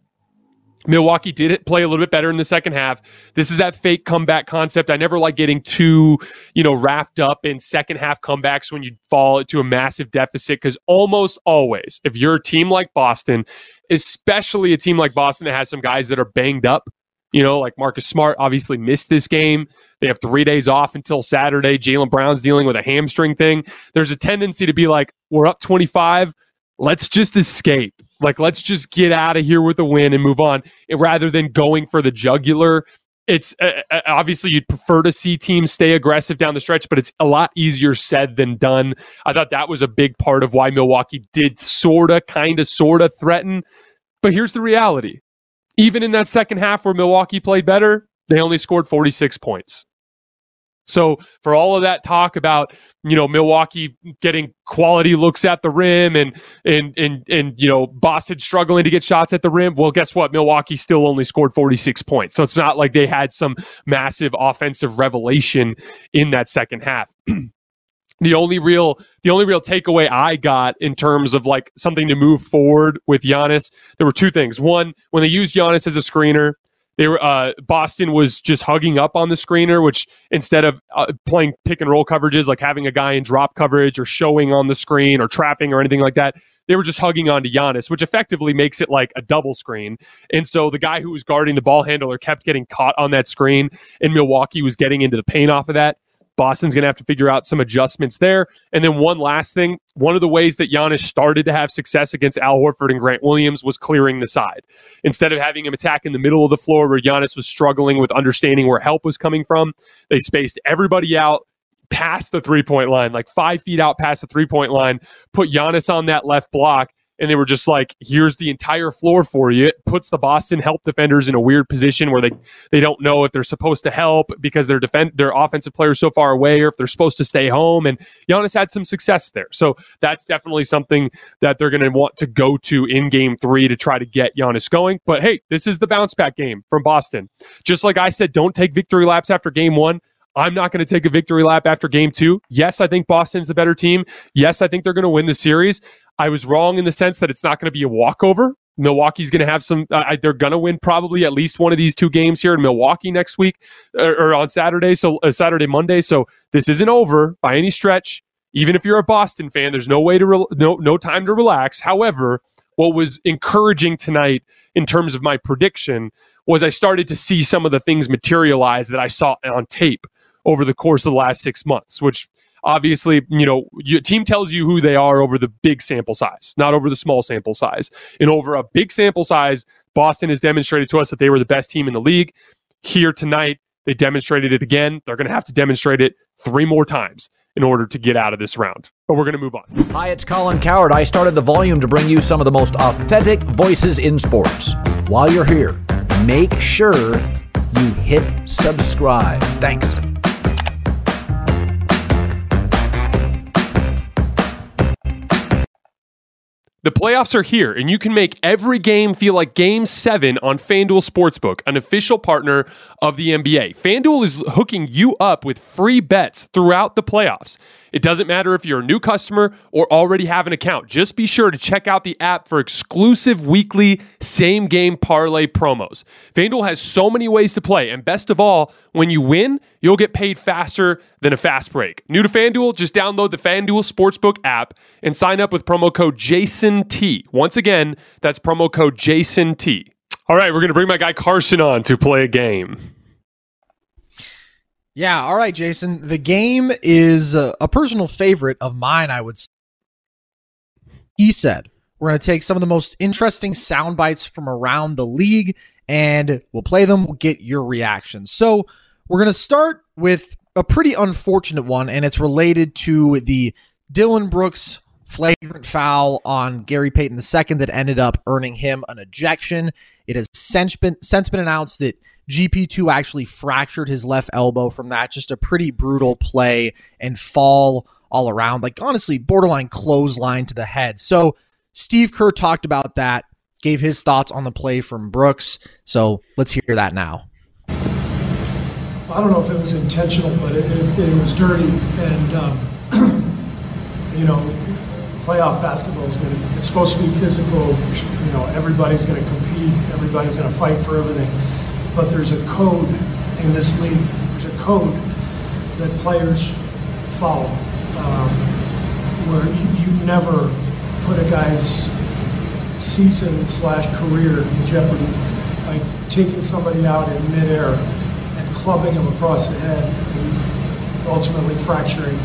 Milwaukee did play a little bit better in the second half. This is that fake comeback concept. I never like getting too, you know, wrapped up in second half comebacks when you fall into a massive deficit because almost always, if you're a team like Boston, especially a team like Boston that has some guys that are banged up, you know, like Marcus Smart obviously missed this game. They have three days off until Saturday. Jaylen Brown's dealing with a hamstring thing. There's a tendency to be like, we're up 25. Let's just escape. Like, let's just get out of here with a win and move on rather than going for the jugular. It's uh, uh, obviously you'd prefer to see teams stay aggressive down the stretch, but it's a lot easier said than done. I thought that was a big part of why Milwaukee did sort of, kind of, sort of threaten. But here's the reality even in that second half where Milwaukee played better, they only scored 46 points. So for all of that talk about you know Milwaukee getting quality looks at the rim and and and and you know Boston struggling to get shots at the rim, well guess what? Milwaukee still only scored 46 points. So it's not like they had some massive offensive revelation in that second half. the only real the only real takeaway I got in terms of like something to move forward with Giannis, there were two things. One, when they used Giannis as a screener, they were uh, Boston was just hugging up on the screener, which instead of uh, playing pick and roll coverages, like having a guy in drop coverage or showing on the screen or trapping or anything like that, they were just hugging onto Giannis, which effectively makes it like a double screen. And so the guy who was guarding the ball handler kept getting caught on that screen, and Milwaukee was getting into the paint off of that. Boston's going to have to figure out some adjustments there. And then one last thing, one of the ways that Giannis started to have success against Al Horford and Grant Williams was clearing the side. Instead of having him attack in the middle of the floor where Giannis was struggling with understanding where help was coming from, they spaced everybody out past the three point line, like five feet out past the three point line, put Giannis on that left block and they were just like, "Here's the entire floor for you." It puts the Boston help defenders in a weird position where they they don't know if they're supposed to help because their defend their offensive players so far away, or if they're supposed to stay home. And Giannis had some success there, so that's definitely something that they're going to want to go to in Game Three to try to get Giannis going. But hey, this is the bounce back game from Boston. Just like I said, don't take victory laps after Game One. I'm not going to take a victory lap after game two. Yes, I think Boston's a better team. Yes, I think they're going to win the series. I was wrong in the sense that it's not going to be a walkover. Milwaukee's going to have some. Uh, they're going to win probably at least one of these two games here in Milwaukee next week or, or on Saturday. So uh, Saturday, Monday. So this isn't over by any stretch. Even if you're a Boston fan, there's no way to re- no no time to relax. However, what was encouraging tonight in terms of my prediction was I started to see some of the things materialize that I saw on tape over the course of the last six months, which obviously, you know, your team tells you who they are over the big sample size, not over the small sample size. And over a big sample size, Boston has demonstrated to us that they were the best team in the league. Here tonight, they demonstrated it again. They're going to have to demonstrate it three more times in order to get out of this round. But we're going to move on. Hi, it's Colin Cowherd. I started the volume to bring you some of the most authentic voices in sports. While you're here, make sure you hit subscribe. Thanks. The playoffs are here, and you can make every game feel like game seven on FanDuel Sportsbook, an official partner of the NBA. FanDuel is hooking you up with free bets throughout the playoffs. It doesn't matter if you're a new customer or already have an account. Just be sure to check out the app for exclusive weekly same game parlay promos. FanDuel has so many ways to play, and best of all, when you win, you'll get paid faster than a fast break. New to FanDuel? Just download the FanDuel Sportsbook app and sign up with promo code JASONT. Once again, that's promo code Jason T. All right, we're going to bring my guy Carson on to play a game. Yeah, all right, Jason. The game is a, a personal favorite of mine, I would say. He said, We're going to take some of the most interesting sound bites from around the league and we'll play them, we'll get your reactions. So, we're going to start with a pretty unfortunate one, and it's related to the Dillon Brooks flagrant foul on Gary Payton II that ended up earning him an ejection. It has since been, since been announced that GP2 actually fractured his left elbow from that. Just a pretty brutal play and fall all around. Like, honestly, borderline clothesline to the head. So, Steve Kerr talked about that gave his thoughts on the play from Brooks. So let's hear that now. I don't know if it was intentional, but it, it, it was dirty. And, um, you know, playoff basketball is going to, it's supposed to be physical. You know, everybody's going to compete, everybody's going to fight for everything. But there's a code in this league, there's a code that players follow um, where you, you never put a guy's season slash career in jeopardy by taking somebody out in midair and clubbing him across the head and ultimately fracturing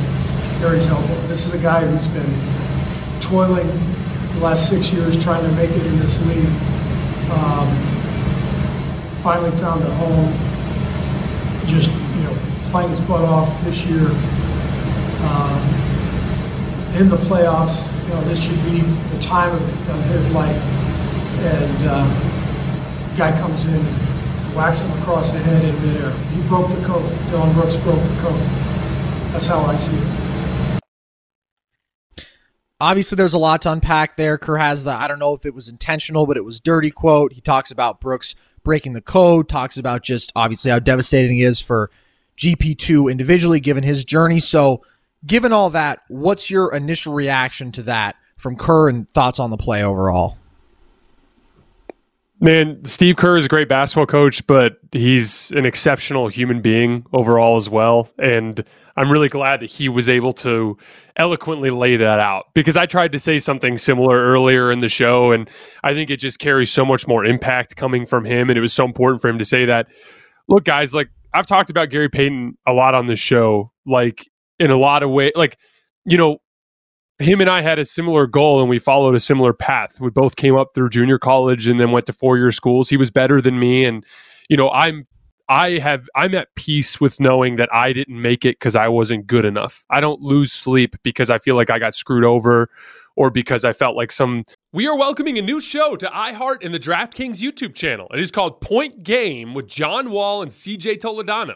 Aries elbow. This is a guy who's been toiling the last six years trying to make it in this league. Um, finally found a home. Just you know, playing his butt off this year. Um, in the playoffs, you know, this should be the time of, of his life. And uh, guy comes in, whacks him across the head in midair. He broke the code. Dillon Brooks broke the code. That's how I see it. Obviously, there's a lot to unpack there. Kerr has the I don't know if it was intentional, but it was dirty quote. He talks about Brooks breaking the code, talks about just obviously how devastating it is for GP2 individually, given his journey. So, given all that, what's your initial reaction to that from Kerr and thoughts on the play overall? Man, Steve Kerr is a great basketball coach, but he's an exceptional human being overall as well. And I'm really glad that he was able to eloquently lay that out because I tried to say something similar earlier in the show. And I think it just carries so much more impact coming from him. And it was so important for him to say that. Look, guys, like I've talked about Gary Payton a lot on this show, like in a lot of ways. Like, you know, him and I had a similar goal and we followed a similar path. We both came up through junior college and then went to four year schools. He was better than me. And, you know, I'm, I have, I'm at peace with knowing that I didn't make it because I wasn't good enough. I don't lose sleep because I feel like I got screwed over or because I felt like some. We are welcoming a new show to iHeart and the DraftKings YouTube channel. It is called Point Game with John Wall and CJ Toledano.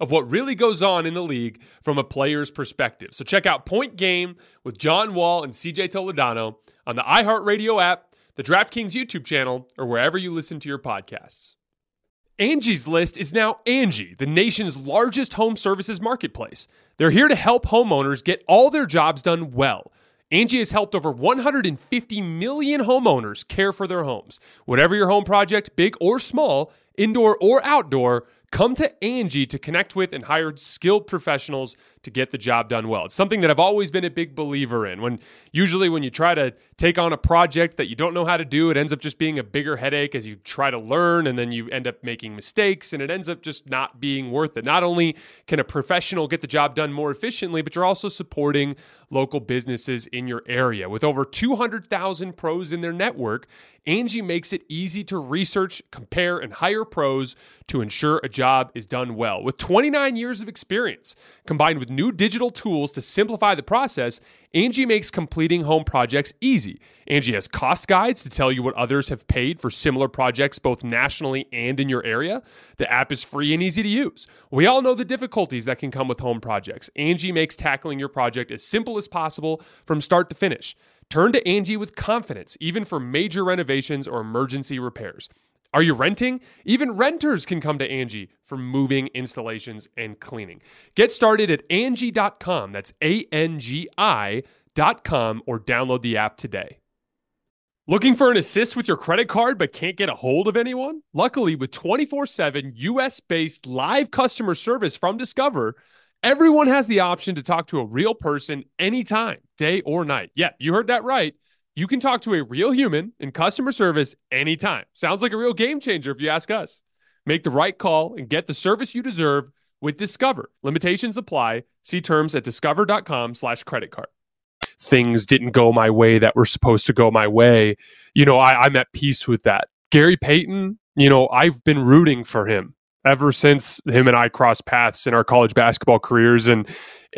of what really goes on in the league from a player's perspective. So check out Point Game with John Wall and CJ Toledano on the iHeartRadio app, the DraftKings YouTube channel, or wherever you listen to your podcasts. Angie's List is now Angie, the nation's largest home services marketplace. They're here to help homeowners get all their jobs done well. Angie has helped over 150 million homeowners care for their homes. Whatever your home project, big or small, indoor or outdoor, Come to Angie to connect with and hire skilled professionals to get the job done well. It's something that I've always been a big believer in. When usually when you try to take on a project that you don't know how to do, it ends up just being a bigger headache as you try to learn and then you end up making mistakes and it ends up just not being worth it. Not only can a professional get the job done more efficiently, but you're also supporting local businesses in your area. With over 200,000 pros in their network, Angie makes it easy to research, compare, and hire pros to ensure a job is done well. With 29 years of experience, combined with new digital tools to simplify the process, Angie makes completing home projects easy. Angie has cost guides to tell you what others have paid for similar projects both nationally and in your area. The app is free and easy to use. We all know the difficulties that can come with home projects. Angie makes tackling your project as simple as possible from start to finish. Turn to Angie with confidence, even for major renovations or emergency repairs. Are you renting? Even renters can come to Angie for moving, installations, and cleaning. Get started at Angie.com. That's A N G I.com or download the app today. Looking for an assist with your credit card but can't get a hold of anyone? Luckily, with 24 7 US based live customer service from Discover, everyone has the option to talk to a real person anytime, day or night. Yeah, you heard that right you can talk to a real human in customer service anytime. Sounds like a real game changer if you ask us. Make the right call and get the service you deserve with Discover. Limitations apply. See terms at discover.com slash credit card. Things didn't go my way that were supposed to go my way. You know, I, I'm at peace with that. Gary Payton, you know, I've been rooting for him ever since him and I crossed paths in our college basketball careers and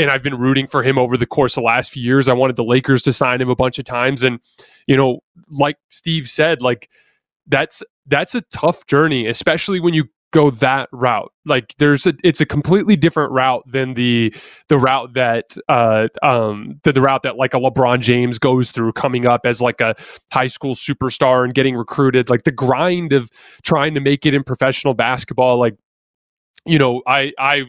and I've been rooting for him over the course of the last few years. I wanted the Lakers to sign him a bunch of times and you know, like Steve said, like that's that's a tough journey, especially when you go that route. Like there's a it's a completely different route than the the route that uh um the, the route that like a LeBron James goes through coming up as like a high school superstar and getting recruited. Like the grind of trying to make it in professional basketball like you know, I I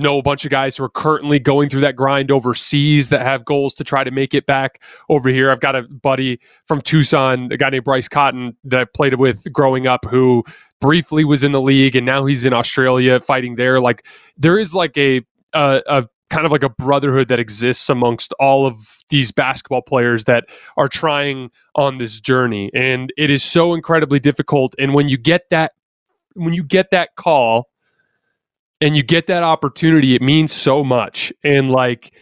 know a bunch of guys who are currently going through that grind overseas that have goals to try to make it back over here. I've got a buddy from Tucson, a guy named Bryce Cotton that I played with growing up who briefly was in the league and now he's in Australia fighting there. Like there is like a a, a kind of like a brotherhood that exists amongst all of these basketball players that are trying on this journey and it is so incredibly difficult and when you get that when you get that call and you get that opportunity, it means so much. And like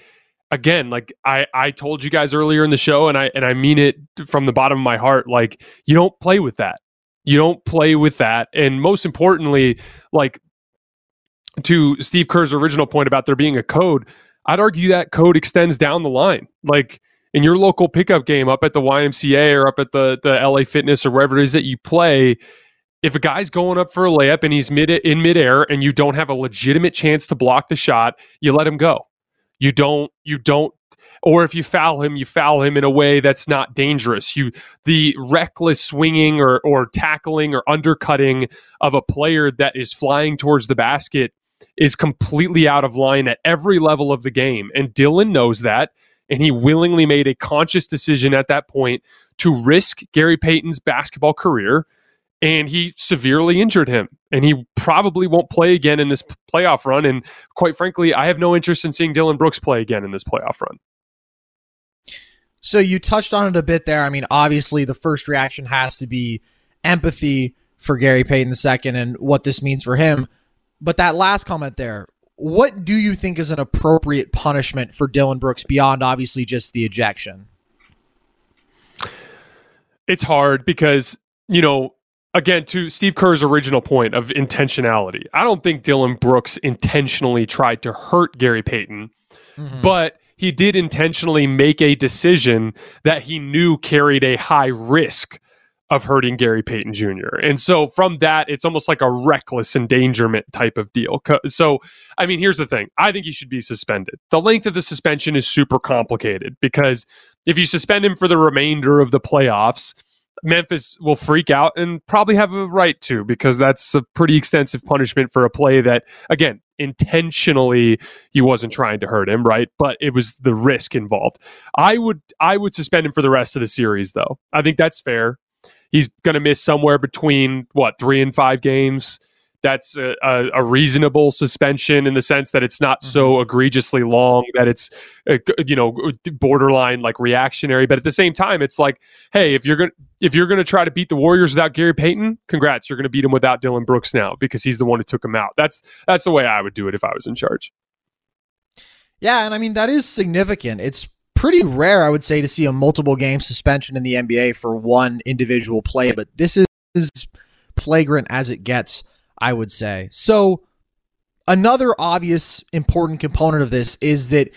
again, like I I told you guys earlier in the show, and I and I mean it from the bottom of my heart. Like you don't play with that. You don't play with that. And most importantly, like to Steve Kerr's original point about there being a code, I'd argue that code extends down the line. Like in your local pickup game up at the YMCA or up at the the LA Fitness or wherever it is that you play, if a guy's going up for a layup and he's mid in midair and you don't have a legitimate chance to block the shot, you let him go. You don't you don't or if you foul him, you foul him in a way that's not dangerous. You the reckless swinging or or tackling or undercutting of a player that is flying towards the basket is completely out of line at every level of the game. And Dillon knows that. And he willingly made a conscious decision at that point to risk Gary Payton's basketball career and he severely injured him and he probably won't play again in this playoff run and quite frankly i have no interest in seeing dillon brooks play again in this playoff run. So you touched on it a bit there. I mean obviously the first reaction has to be empathy for gary payton ii and what this means for him. But that last comment there what do you think is an appropriate punishment for dillon brooks beyond obviously just the ejection? It's hard because you know again to Steve Kerr's original point of intentionality. I don't think Dillon Brooks intentionally tried to hurt Gary Payton, mm-hmm. but he did intentionally make a decision that he knew carried a high risk of hurting Gary Payton Jr. And so from that, it's almost like a reckless endangerment type of deal. So, I mean, here's the thing I think he should be suspended. The length of the suspension is super complicated because if you suspend him for the remainder of the playoffs, Memphis will freak out and probably have a right to because that's a pretty extensive punishment for a play that, again, intentionally he wasn't trying to hurt him, right? But it was the risk involved. I would I would suspend him for the rest of the series, though. I think that's fair. He's going to miss somewhere between what three and five games that's a, a, a, reasonable suspension in the sense that it's not so mm-hmm. egregiously long that it's uh, you know borderline like reactionary. But at the same time it's like hey if you're going to if you're going to try to beat the warriors without Gary Payton congrats you're going to beat him without Dillon Brooks now because he's the one who took him out. That's that's the way I would do it if I was in charge. Yeah and I mean that is significant. It's pretty rare I would say to see a multiple game suspension in the NBA for one individual play but this is flagrant as it gets I would say. So, another obvious important component of this is that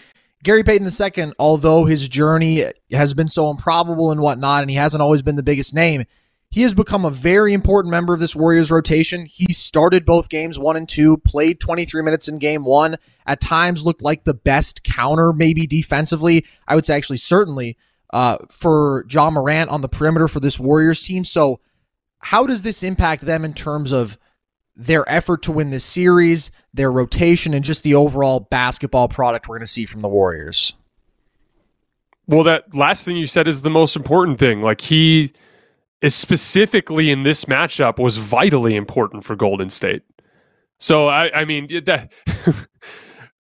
Gary Payton II, although his journey has been so improbable and whatnot, and he hasn't always been the biggest name, he has become a very important member of this Warriors rotation. He started both games one and two, played 23 minutes in game one, at times looked like the best counter, maybe defensively. I would say, actually, certainly uh, for Ja Morant on the perimeter for this Warriors team. So, how does this impact them in terms of their effort to win this series, their rotation, and just the overall basketball product we're going to see from the Warriors. Well, that last thing you said is the most important thing. Like he is specifically in this matchup was vitally important for Golden State. So I, I mean that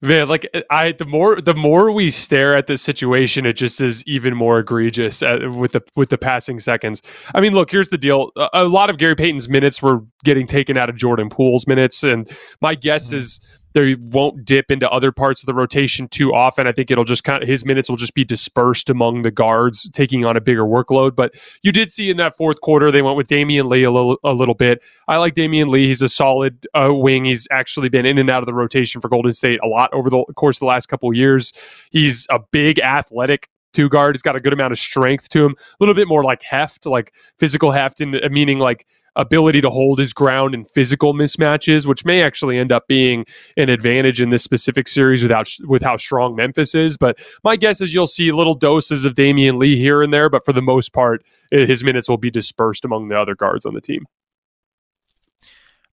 Man, like uh, I, the more the more we stare at this situation, it just is even more egregious uh, with the with the passing seconds. I mean, look, here's the deal: a, a lot of Gary Payton's minutes were getting taken out of Jordan Poole's minutes, and my guess mm-hmm. is they won't dip into other parts of the rotation too often. I think it'll just kind of his minutes will just be dispersed among the guards, taking on a bigger workload. But you did see in that fourth quarter they went with Damion Lee a little, a little bit. I like Damion Lee. He's a solid uh, wing. He's actually been in and out of the rotation for Golden State a lot over the course of the last couple years. He's a big athletic two guard. He's got a good amount of strength to him, a little bit more like heft, like physical heft, and uh, meaning like ability to hold his ground in physical mismatches, which may actually end up being an advantage in this specific series without with how strong Memphis is. But my guess is you'll see little doses of Damion Lee here and there, but for the most part, his minutes will be dispersed among the other guards on the team.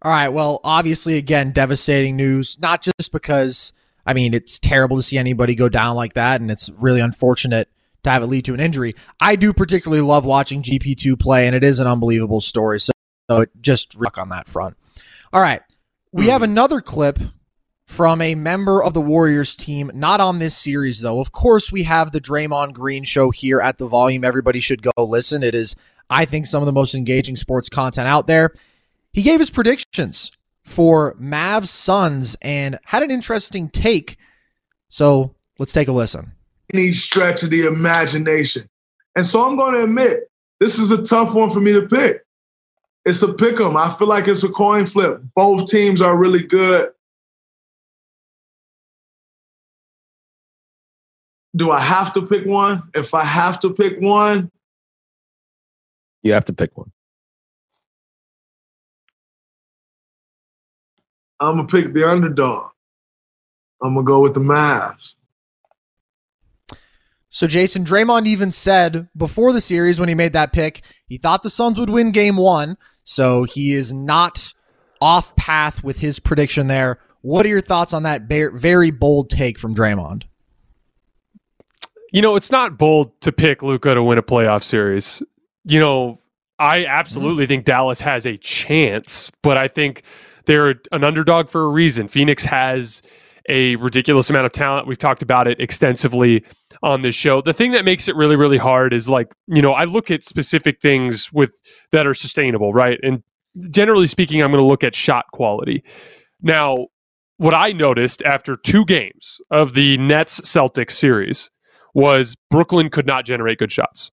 All right. Well, obviously, again, devastating news, not just because I mean, it's terrible to see anybody go down like that, and it's really unfortunate to have it lead to an injury. I do particularly love watching GP2 play, and it is an unbelievable story. So, so it just rock on that front. All right. We have hmm. another clip from a member of the Warriors team, not on this series, though. Of course, we have the Draymond Green show here at the volume. Everybody should go listen. It is, I think, some of the most engaging sports content out there. He gave his predictions for Mavs Suns and had an interesting take. So let's take a listen. Any stretch of the imagination. And so I'm going to admit, this is a tough one for me to pick. It's a pick 'em. I feel like it's a coin flip. Both teams are really good. Do I have to pick one? If I have to pick one, you have to pick one. I'm gonna pick the underdog. I'm gonna go with the Mavs. So Jason Draymond even said before the series when he made that pick, he thought the Suns would win game 1, so he is not off path with his prediction there. What are your thoughts on that very bold take from Draymond? You know, it's not bold to pick Luka to win a playoff series. You know, I absolutely mm-hmm. think Dallas has a chance, but I think they're an underdog for a reason. Phoenix has a ridiculous amount of talent. We've talked about it extensively on this show. The thing that makes it really, really hard is like, you know, I look at specific things with that are sustainable, right? And generally speaking, I'm going to look at shot quality. Now, what I noticed after two games of the Nets Celtics series was Brooklyn could not generate good shots.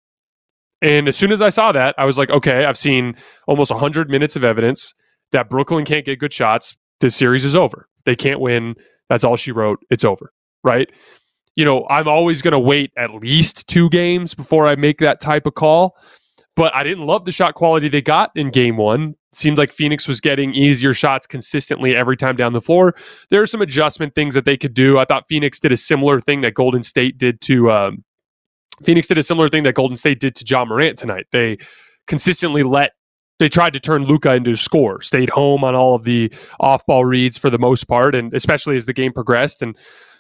And as soon as I saw that, I was like, okay, I've seen almost 100 minutes of evidence that Brooklyn can't get good shots, this series is over. They can't win. That's all she wrote. It's over. Right. You know, I'm always going to wait at least two games before I make that type of call. But I didn't love the shot quality they got in game one. seemed like Phoenix was getting easier shots consistently every time down the floor. There are some adjustment things that they could do. I thought Phoenix did a similar thing that Golden State did to um, Phoenix did a similar thing that Golden State did to Ja Morant tonight. They consistently let they tried to turn Luka into a score, stayed home on all of the off ball reads for the most part, and especially as the game progressed. And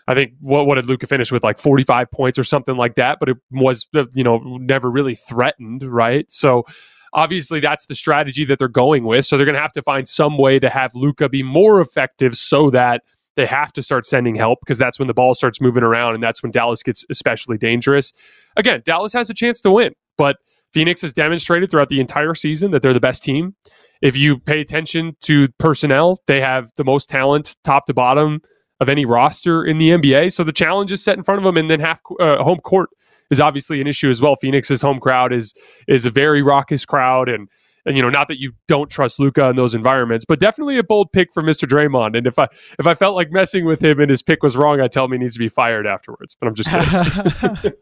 I think what, what did Luka finish with like 45 points or something like that, but it was, uh, you know, never really threatened, right? So obviously that's the strategy that they're going with. So they're going to have to find some way to have Luka be more effective so that they have to start sending help because that's when the ball starts moving around and that's when Dallas gets especially dangerous. Again, Dallas has a chance to win, but Phoenix has demonstrated throughout the entire season that they're the best team. If you pay attention to personnel, they have the most talent top to bottom of any roster in the NBA. So the challenge is set in front of them, and then half uh, home court is obviously an issue as well. Phoenix's home crowd is is a very raucous crowd, and and you know, not that you don't trust Luka in those environments, but definitely a bold pick for Mr. Draymond. And if I if I felt like messing with him and his pick was wrong, I'd tell him he needs to be fired afterwards. But I'm just kidding.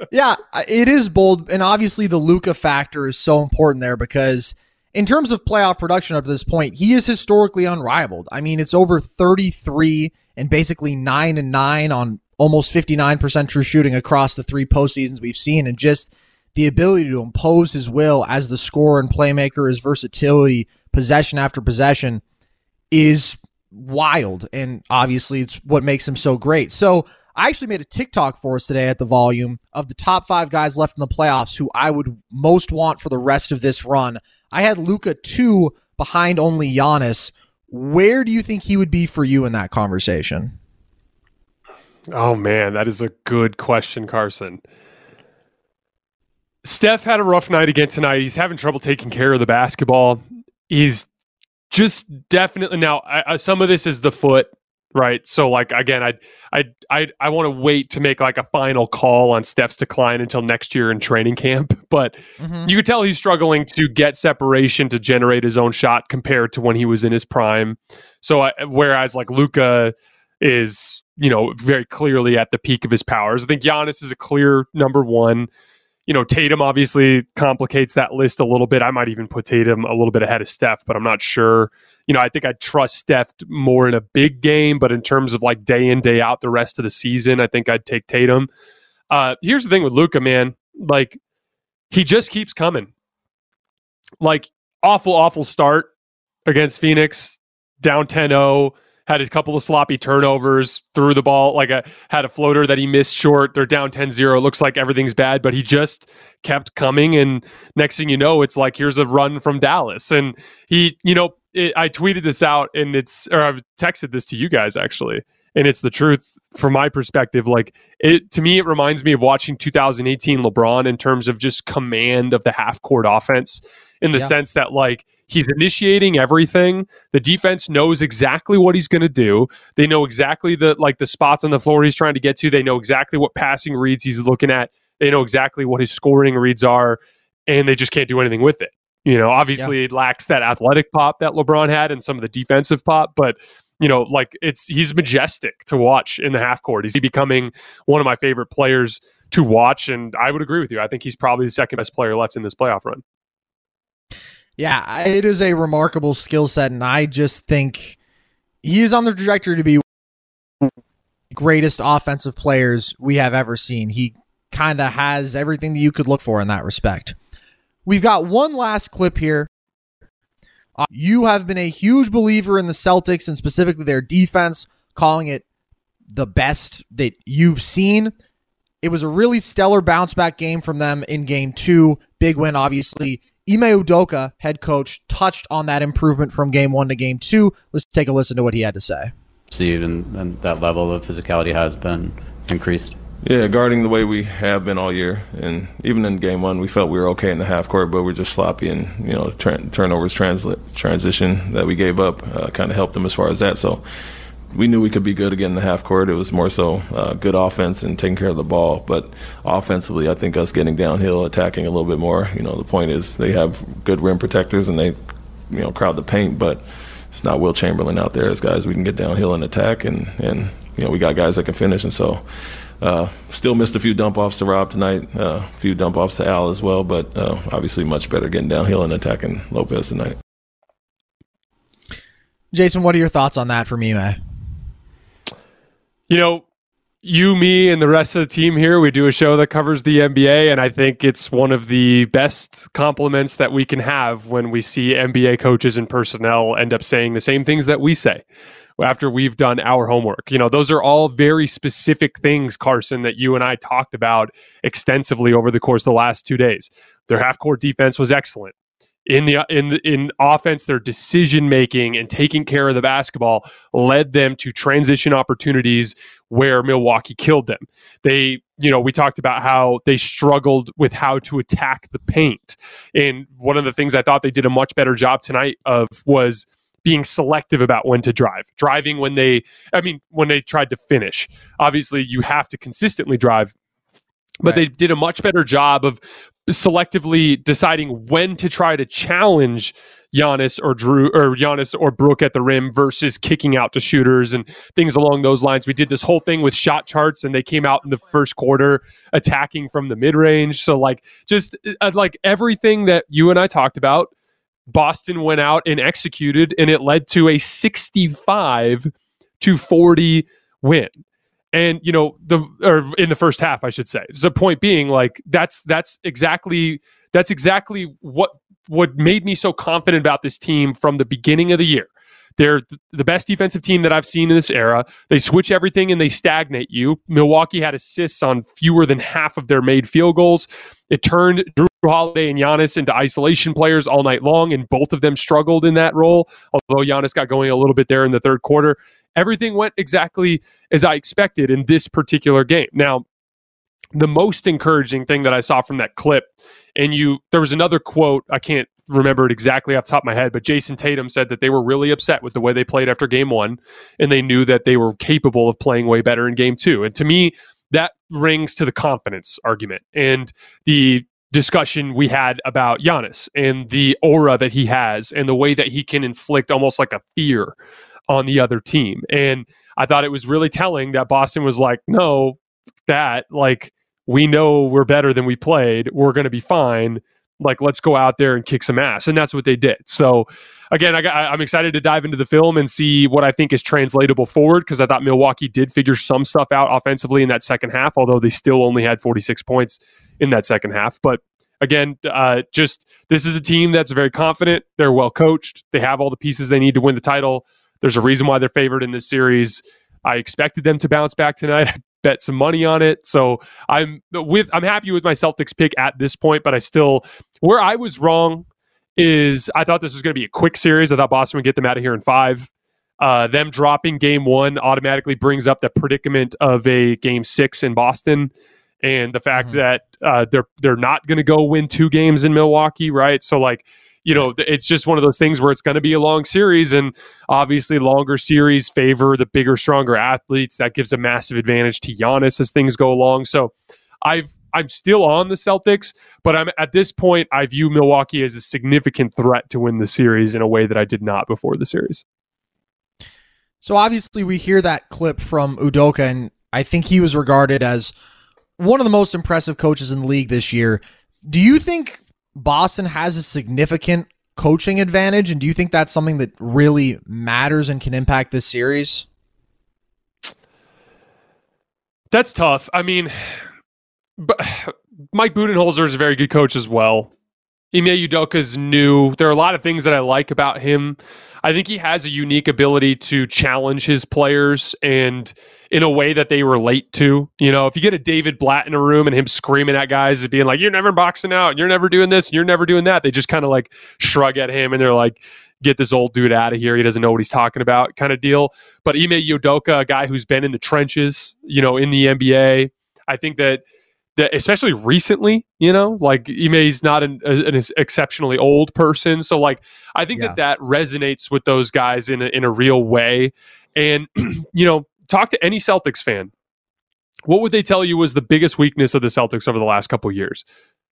yeah, it is bold, and obviously the Luka factor is so important there because in terms of playoff production up to this point, he is historically unrivaled. I mean, it's over 33 and basically nine and nine on almost 59% true shooting across the three postseasons we've seen, and just the ability to impose his will as the scorer and playmaker, his versatility, possession after possession is wild. And obviously, it's what makes him so great. So, I actually made a TikTok for us today at the volume of the top five guys left in the playoffs who I would most want for the rest of this run. I had Luka two behind only Giannis. Where do you think he would be for you in that conversation? Oh man, that is a good question, Carson. Steph had a rough night again tonight. He's having trouble taking care of the basketball. He's just definitely now I, I, some of this is the foot right so like again i i i, I want to wait to make like a final call on steph's decline until next year in training camp but mm-hmm. you could tell he's struggling to get separation to generate his own shot compared to when he was in his prime so I, whereas like Luka is you know very clearly at the peak of his powers i think Giannis is a clear number one you know, Tatum obviously complicates that list a little bit. I might even put Tatum a little bit ahead of Steph, but I'm not sure. You know, I think I trust Steph more in a big game, but in terms of like day in, day out the rest of the season, I think I'd take Tatum. Uh, here's the thing with Luka, man. Like, he just keeps coming. Like, awful, awful start against Phoenix, down 10 0 had a couple of sloppy turnovers, threw the ball like a had a floater that he missed short. They're down 10-0. Looks like everything's bad, but he just kept coming and next thing you know, it's like here's a run from Dallas. And he, you know, it, I tweeted this out and it's or I've texted this to you guys actually. And it's the truth from my perspective. Like it to me, it reminds me of watching 2018 LeBron in terms of just command of the half court offense in the yeah. sense that like he's initiating everything. The defense knows exactly what he's going to do. They know exactly the like the spots on the floor he's trying to get to. They know exactly what passing reads he's looking at. They know exactly what his scoring reads are, and they just can't do anything with it. You know, obviously yeah. it lacks that athletic pop that LeBron had and some of the defensive pop, but you know, like it's he's majestic to watch in the half court. He's becoming one of my favorite players to watch, and I would agree with you. I think he's probably the second best player left in this playoff run. Yeah, it is a remarkable skill set, and I just think he is on the trajectory to be greatest offensive players we have ever seen. He kind of has everything that you could look for in that respect. We've got one last clip here. Uh, you have been a huge believer in the Celtics and specifically their defense, calling it the best that you've seen. It was a really stellar bounce back game from them in game two. Big win, obviously, Ime Udoka, head coach, touched on that improvement from game one to game two. Let's take a listen to what he had to say. See, and, and that level of physicality has been increased. Yeah, guarding the way we have been all year, and even in game one, we felt we were okay in the half court, but we're just sloppy, and you know, tra- turnovers, translate, transition that we gave up, uh, kind of helped them as far as that. So we knew we could be good again in the half court. It was more so uh, good offense and taking care of the ball. But offensively, I think us getting downhill, attacking a little bit more. You know, the point is they have good rim protectors and they, you know, crowd the paint. But it's not Wilt Chamberlain out there as guys we can get downhill and attack, and and you know we got guys that can finish. And so, uh, still missed a few dump offs to Rob tonight, uh, a few dump offs to Al as well. But uh, obviously, much better getting downhill and attacking Lopez tonight. Jason, what are your thoughts on that for me, man? You know, you, me, and the rest of the team here, we do a show that covers the NBA, and I think it's one of the best compliments that we can have when we see NBA coaches and personnel end up saying the same things that we say after we've done our homework. You know, those are all very specific things, Carson, that you and I talked about extensively over the course of the last two days. Their half court defense was excellent in the in in offense their decision making and taking care of the basketball led them to transition opportunities where Milwaukee killed them. They, you know, we talked about how they struggled with how to attack the paint. And one of the things I thought they did a much better job tonight of was being selective about when to drive. Driving when they I mean when they tried to finish. Obviously you have to consistently drive but right. they did a much better job of selectively deciding when to try to challenge Giannis or Jrue or Giannis or Brook at the rim versus kicking out to shooters and things along those lines. We did this whole thing with shot charts and they came out in the first quarter attacking from the mid range. So like just uh, like everything that you and I talked about, Boston went out and executed and it led to a 65 to 40 win and you know the or in the first half i should say. The point being like that's that's exactly that's exactly what what made me so confident about this team from the beginning of the year they're the best defensive team that I've seen in this era. They switch everything and they stagnate you. Milwaukee had assists on fewer than half of their made field goals. It turned Jrue Holiday and Giannis into isolation players all night long, and both of them struggled in that role. Although Giannis got going a little bit there in the third quarter, everything went exactly as I expected in this particular game. Now, the most encouraging thing that I saw from that clip, and you, there was another quote, I can't remember it exactly off the top of my head, but Jayson Tatum said that they were really upset with the way they played after game one, and they knew that they were capable of playing way better in game two. And to me, that rings to the confidence argument and the discussion we had about Giannis and the aura that he has and the way that he can inflict almost like a fear on the other team. And I thought it was really telling that Boston was like, no, that like we know we're better than we played. We're going to be fine. Like, let's go out there and kick some ass. And that's what they did. So, again, I I'm excited to dive into the film and see what I think is translatable forward because I thought Milwaukee did figure some stuff out offensively in that second half, although they still only had 46 points in that second half. But again, uh, just this is a team that's very confident. They're well coached. They have all the pieces they need to win the title. There's a reason why they're favored in this series. I expected them to bounce back tonight. Bet some money on it. So I'm with I'm happy with my Celtics pick at this point, but I still where I was wrong is I thought this was going to be a quick series. I thought Boston would get them out of here in five. Uh, them dropping game one automatically brings up the predicament of a game six in Boston and the fact mm-hmm. that uh, they're they're not going to go win two games in Milwaukee, right? So like you know, it's just one of those things where it's going to be a long series, and obviously, longer series favor the bigger, stronger athletes. That gives a massive advantage to Giannis as things go along. So, I've I'm still on the Celtics, but I'm at this point I view Milwaukee as a significant threat to win the series in a way that I did not before the series. So obviously we hear that clip from Udoka and I think he was regarded as one of the most impressive coaches in the league this year. Do you think Boston has a significant coaching advantage? And do you think that's something that really matters and can impact this series? That's tough. I mean, but Mike Budenholzer is a very good coach as well. Ime Udoka's new. There are a lot of things that I like about him. I think he has a unique ability to challenge his players and in a way that they relate to. You know, if you get a David Blatt in a room and him screaming at guys and being like, "You're never boxing out, you're never doing this, you're never doing that," they just kind of like shrug at him and they're like, "Get this old dude out of here. He doesn't know what he's talking about," kind of deal. But Ime Udoka, a guy who's been in the trenches, you know, in the NBA, I think that that especially recently, you know, like Ime's not an, an, exceptionally old person, so like I think yeah. that that resonates with those guys in a, in a real way. And you know, talk to any Celtics fan. What would they tell you was the biggest weakness of the Celtics over the last couple years?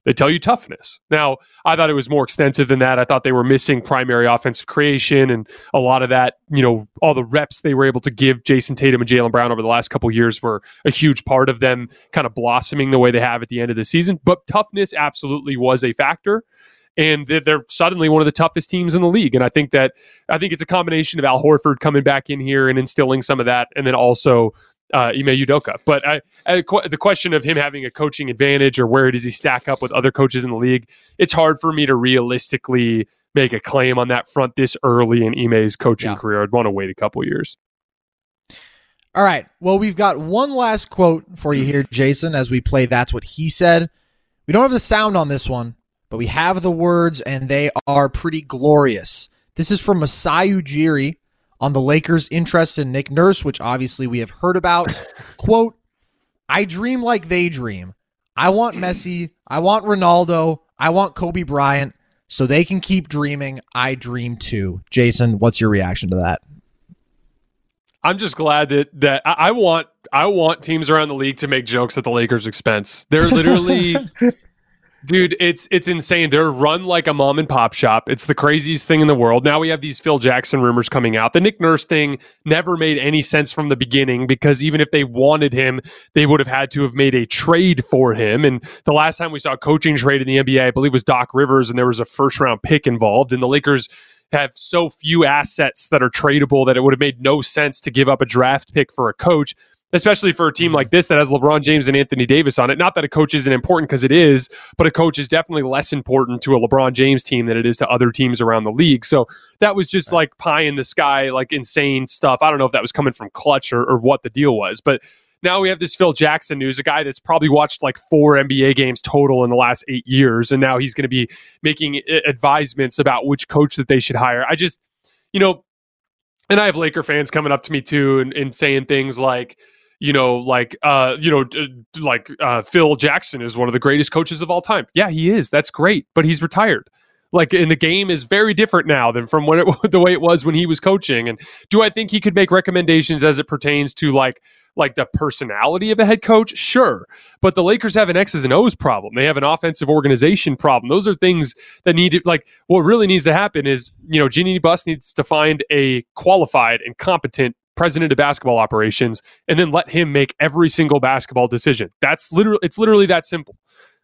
They tell you toughness. Now, I thought it was more extensive than that. I thought they were missing primary offensive creation and a lot of that, you know, all the reps they were able to give Jayson Tatum and Jaylen Brown over the last couple years were a huge part of them kind of blossoming the way they have at the end of the season. But toughness absolutely was a factor and they're suddenly one of the toughest teams in the league. And I think that I think it's a combination of Al Horford coming back in here and instilling some of that, and then also uh, Ime Udoka. But I, I, the question of him having a coaching advantage or where does he stack up with other coaches in the league, it's hard for me to realistically make a claim on that front this early in Ime's coaching yeah. career. I'd want to wait a couple years. All right. Well, we've got one last quote for you here, Jason, as we play That's What He Said. We don't have the sound on this one, but we have the words, and they are pretty glorious. This is from Masai Ujiri on the Lakers' interest in Nick Nurse, which obviously we have heard about. Quote, I dream like they dream. I want Messi. I want Ronaldo. I want Kobe Bryant. So they can keep dreaming. I dream too. Jason, what's your reaction to that? I'm just glad that that I want I want teams around the league to make jokes at the Lakers' expense. They're literally Dude, it's it's insane. They're run like a mom and pop shop. It's the craziest thing in the world. Now we have these Phil Jackson rumors coming out. The Nick Nurse thing never made any sense from the beginning because even if they wanted him, they would have had to have made a trade for him. And the last time we saw a coaching trade in the NBA, I believe was Doc Rivers, and there was a first round pick involved. And the Lakers have so few assets that are tradable that it would have made no sense to give up a draft pick for a coach especially for a team like this that has LeBron James and Anthony Davis on it. Not that a coach isn't important because it is, but a coach is definitely less important to a LeBron James team than it is to other teams around the league. So that was just like pie in the sky, like insane stuff. I don't know if that was coming from Klutch or, or what the deal was, but now we have this Phil Jackson news, a guy that's probably watched like four NBA games total in the last eight years, and now he's going to be making advisements about which coach that they should hire. I just, you know, and I have Laker fans coming up to me too and, and saying things like, you know, like uh, you know, like uh, Phil Jackson is one of the greatest coaches of all time. Yeah, he is. That's great, but he's retired. Like, and the game is very different now than from when it the way it was when he was coaching. And do I think he could make recommendations as it pertains to like like the personality of a head coach? Sure, but the Lakers have an X's and O's problem. They have an offensive organization problem. Those are things that need to like. What really needs to happen is you know Jeanie Buss needs to find a qualified and competent president of basketball operations and then let him make every single basketball decision. That's literally it's literally that simple.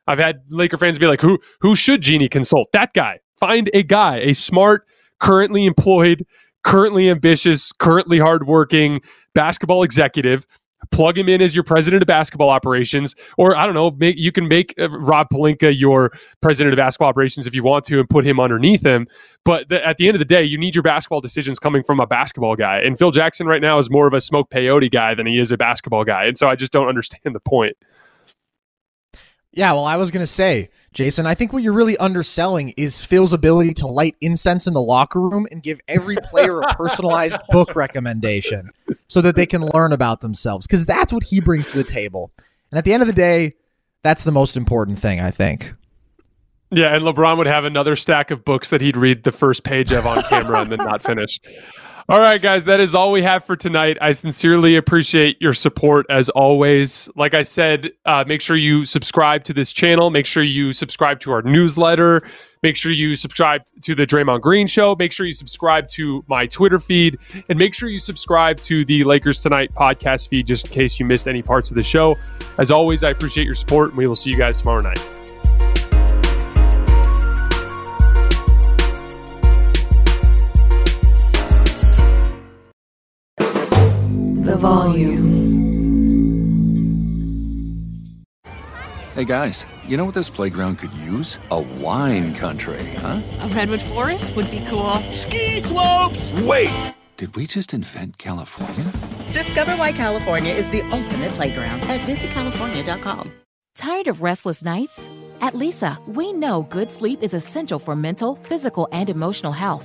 I've had Laker fans be like, "Who who should Jeanie consult?" That guy. Find a guy, a smart, currently employed, currently ambitious, currently hardworking basketball executive. Plug him in as your president of basketball operations, or I don't know, make, you can make uh, Rob Pelinka your president of basketball operations if you want to, and put him underneath him. But the, at the end of the day, you need your basketball decisions coming from a basketball guy. And Phil Jackson right now is more of a smoke peyote guy than he is a basketball guy, and so I just don't understand the point. Yeah, well, I was going to say, Jason, I think what you're really underselling is Phil's ability to light incense in the locker room and give every player a personalized book recommendation so that they can learn about themselves because that's what he brings to the table. And at the end of the day, that's the most important thing, I think. Yeah, and LeBron would have another stack of books that he'd read the first page of on camera and then not finish. All right, guys, that is all we have for tonight. I sincerely appreciate your support as always. Like I said, uh, make sure you subscribe to this channel. Make sure you subscribe to our newsletter. Make sure you subscribe to the Draymond Green Show. Make sure you subscribe to my Twitter feed. And make sure you subscribe to the Lakers Tonight podcast feed just in case you missed any parts of the show. As always, I appreciate your support, and we will see you guys tomorrow night. The volume. Hey guys, you know what this playground could use? A wine country, huh? A redwood forest would be cool. Ski slopes! Wait! Did we just invent California? Discover why California is the ultimate playground at visitcalifornia.com. Tired of restless nights? At Leesa, we know good sleep is essential for mental, physical, and emotional health.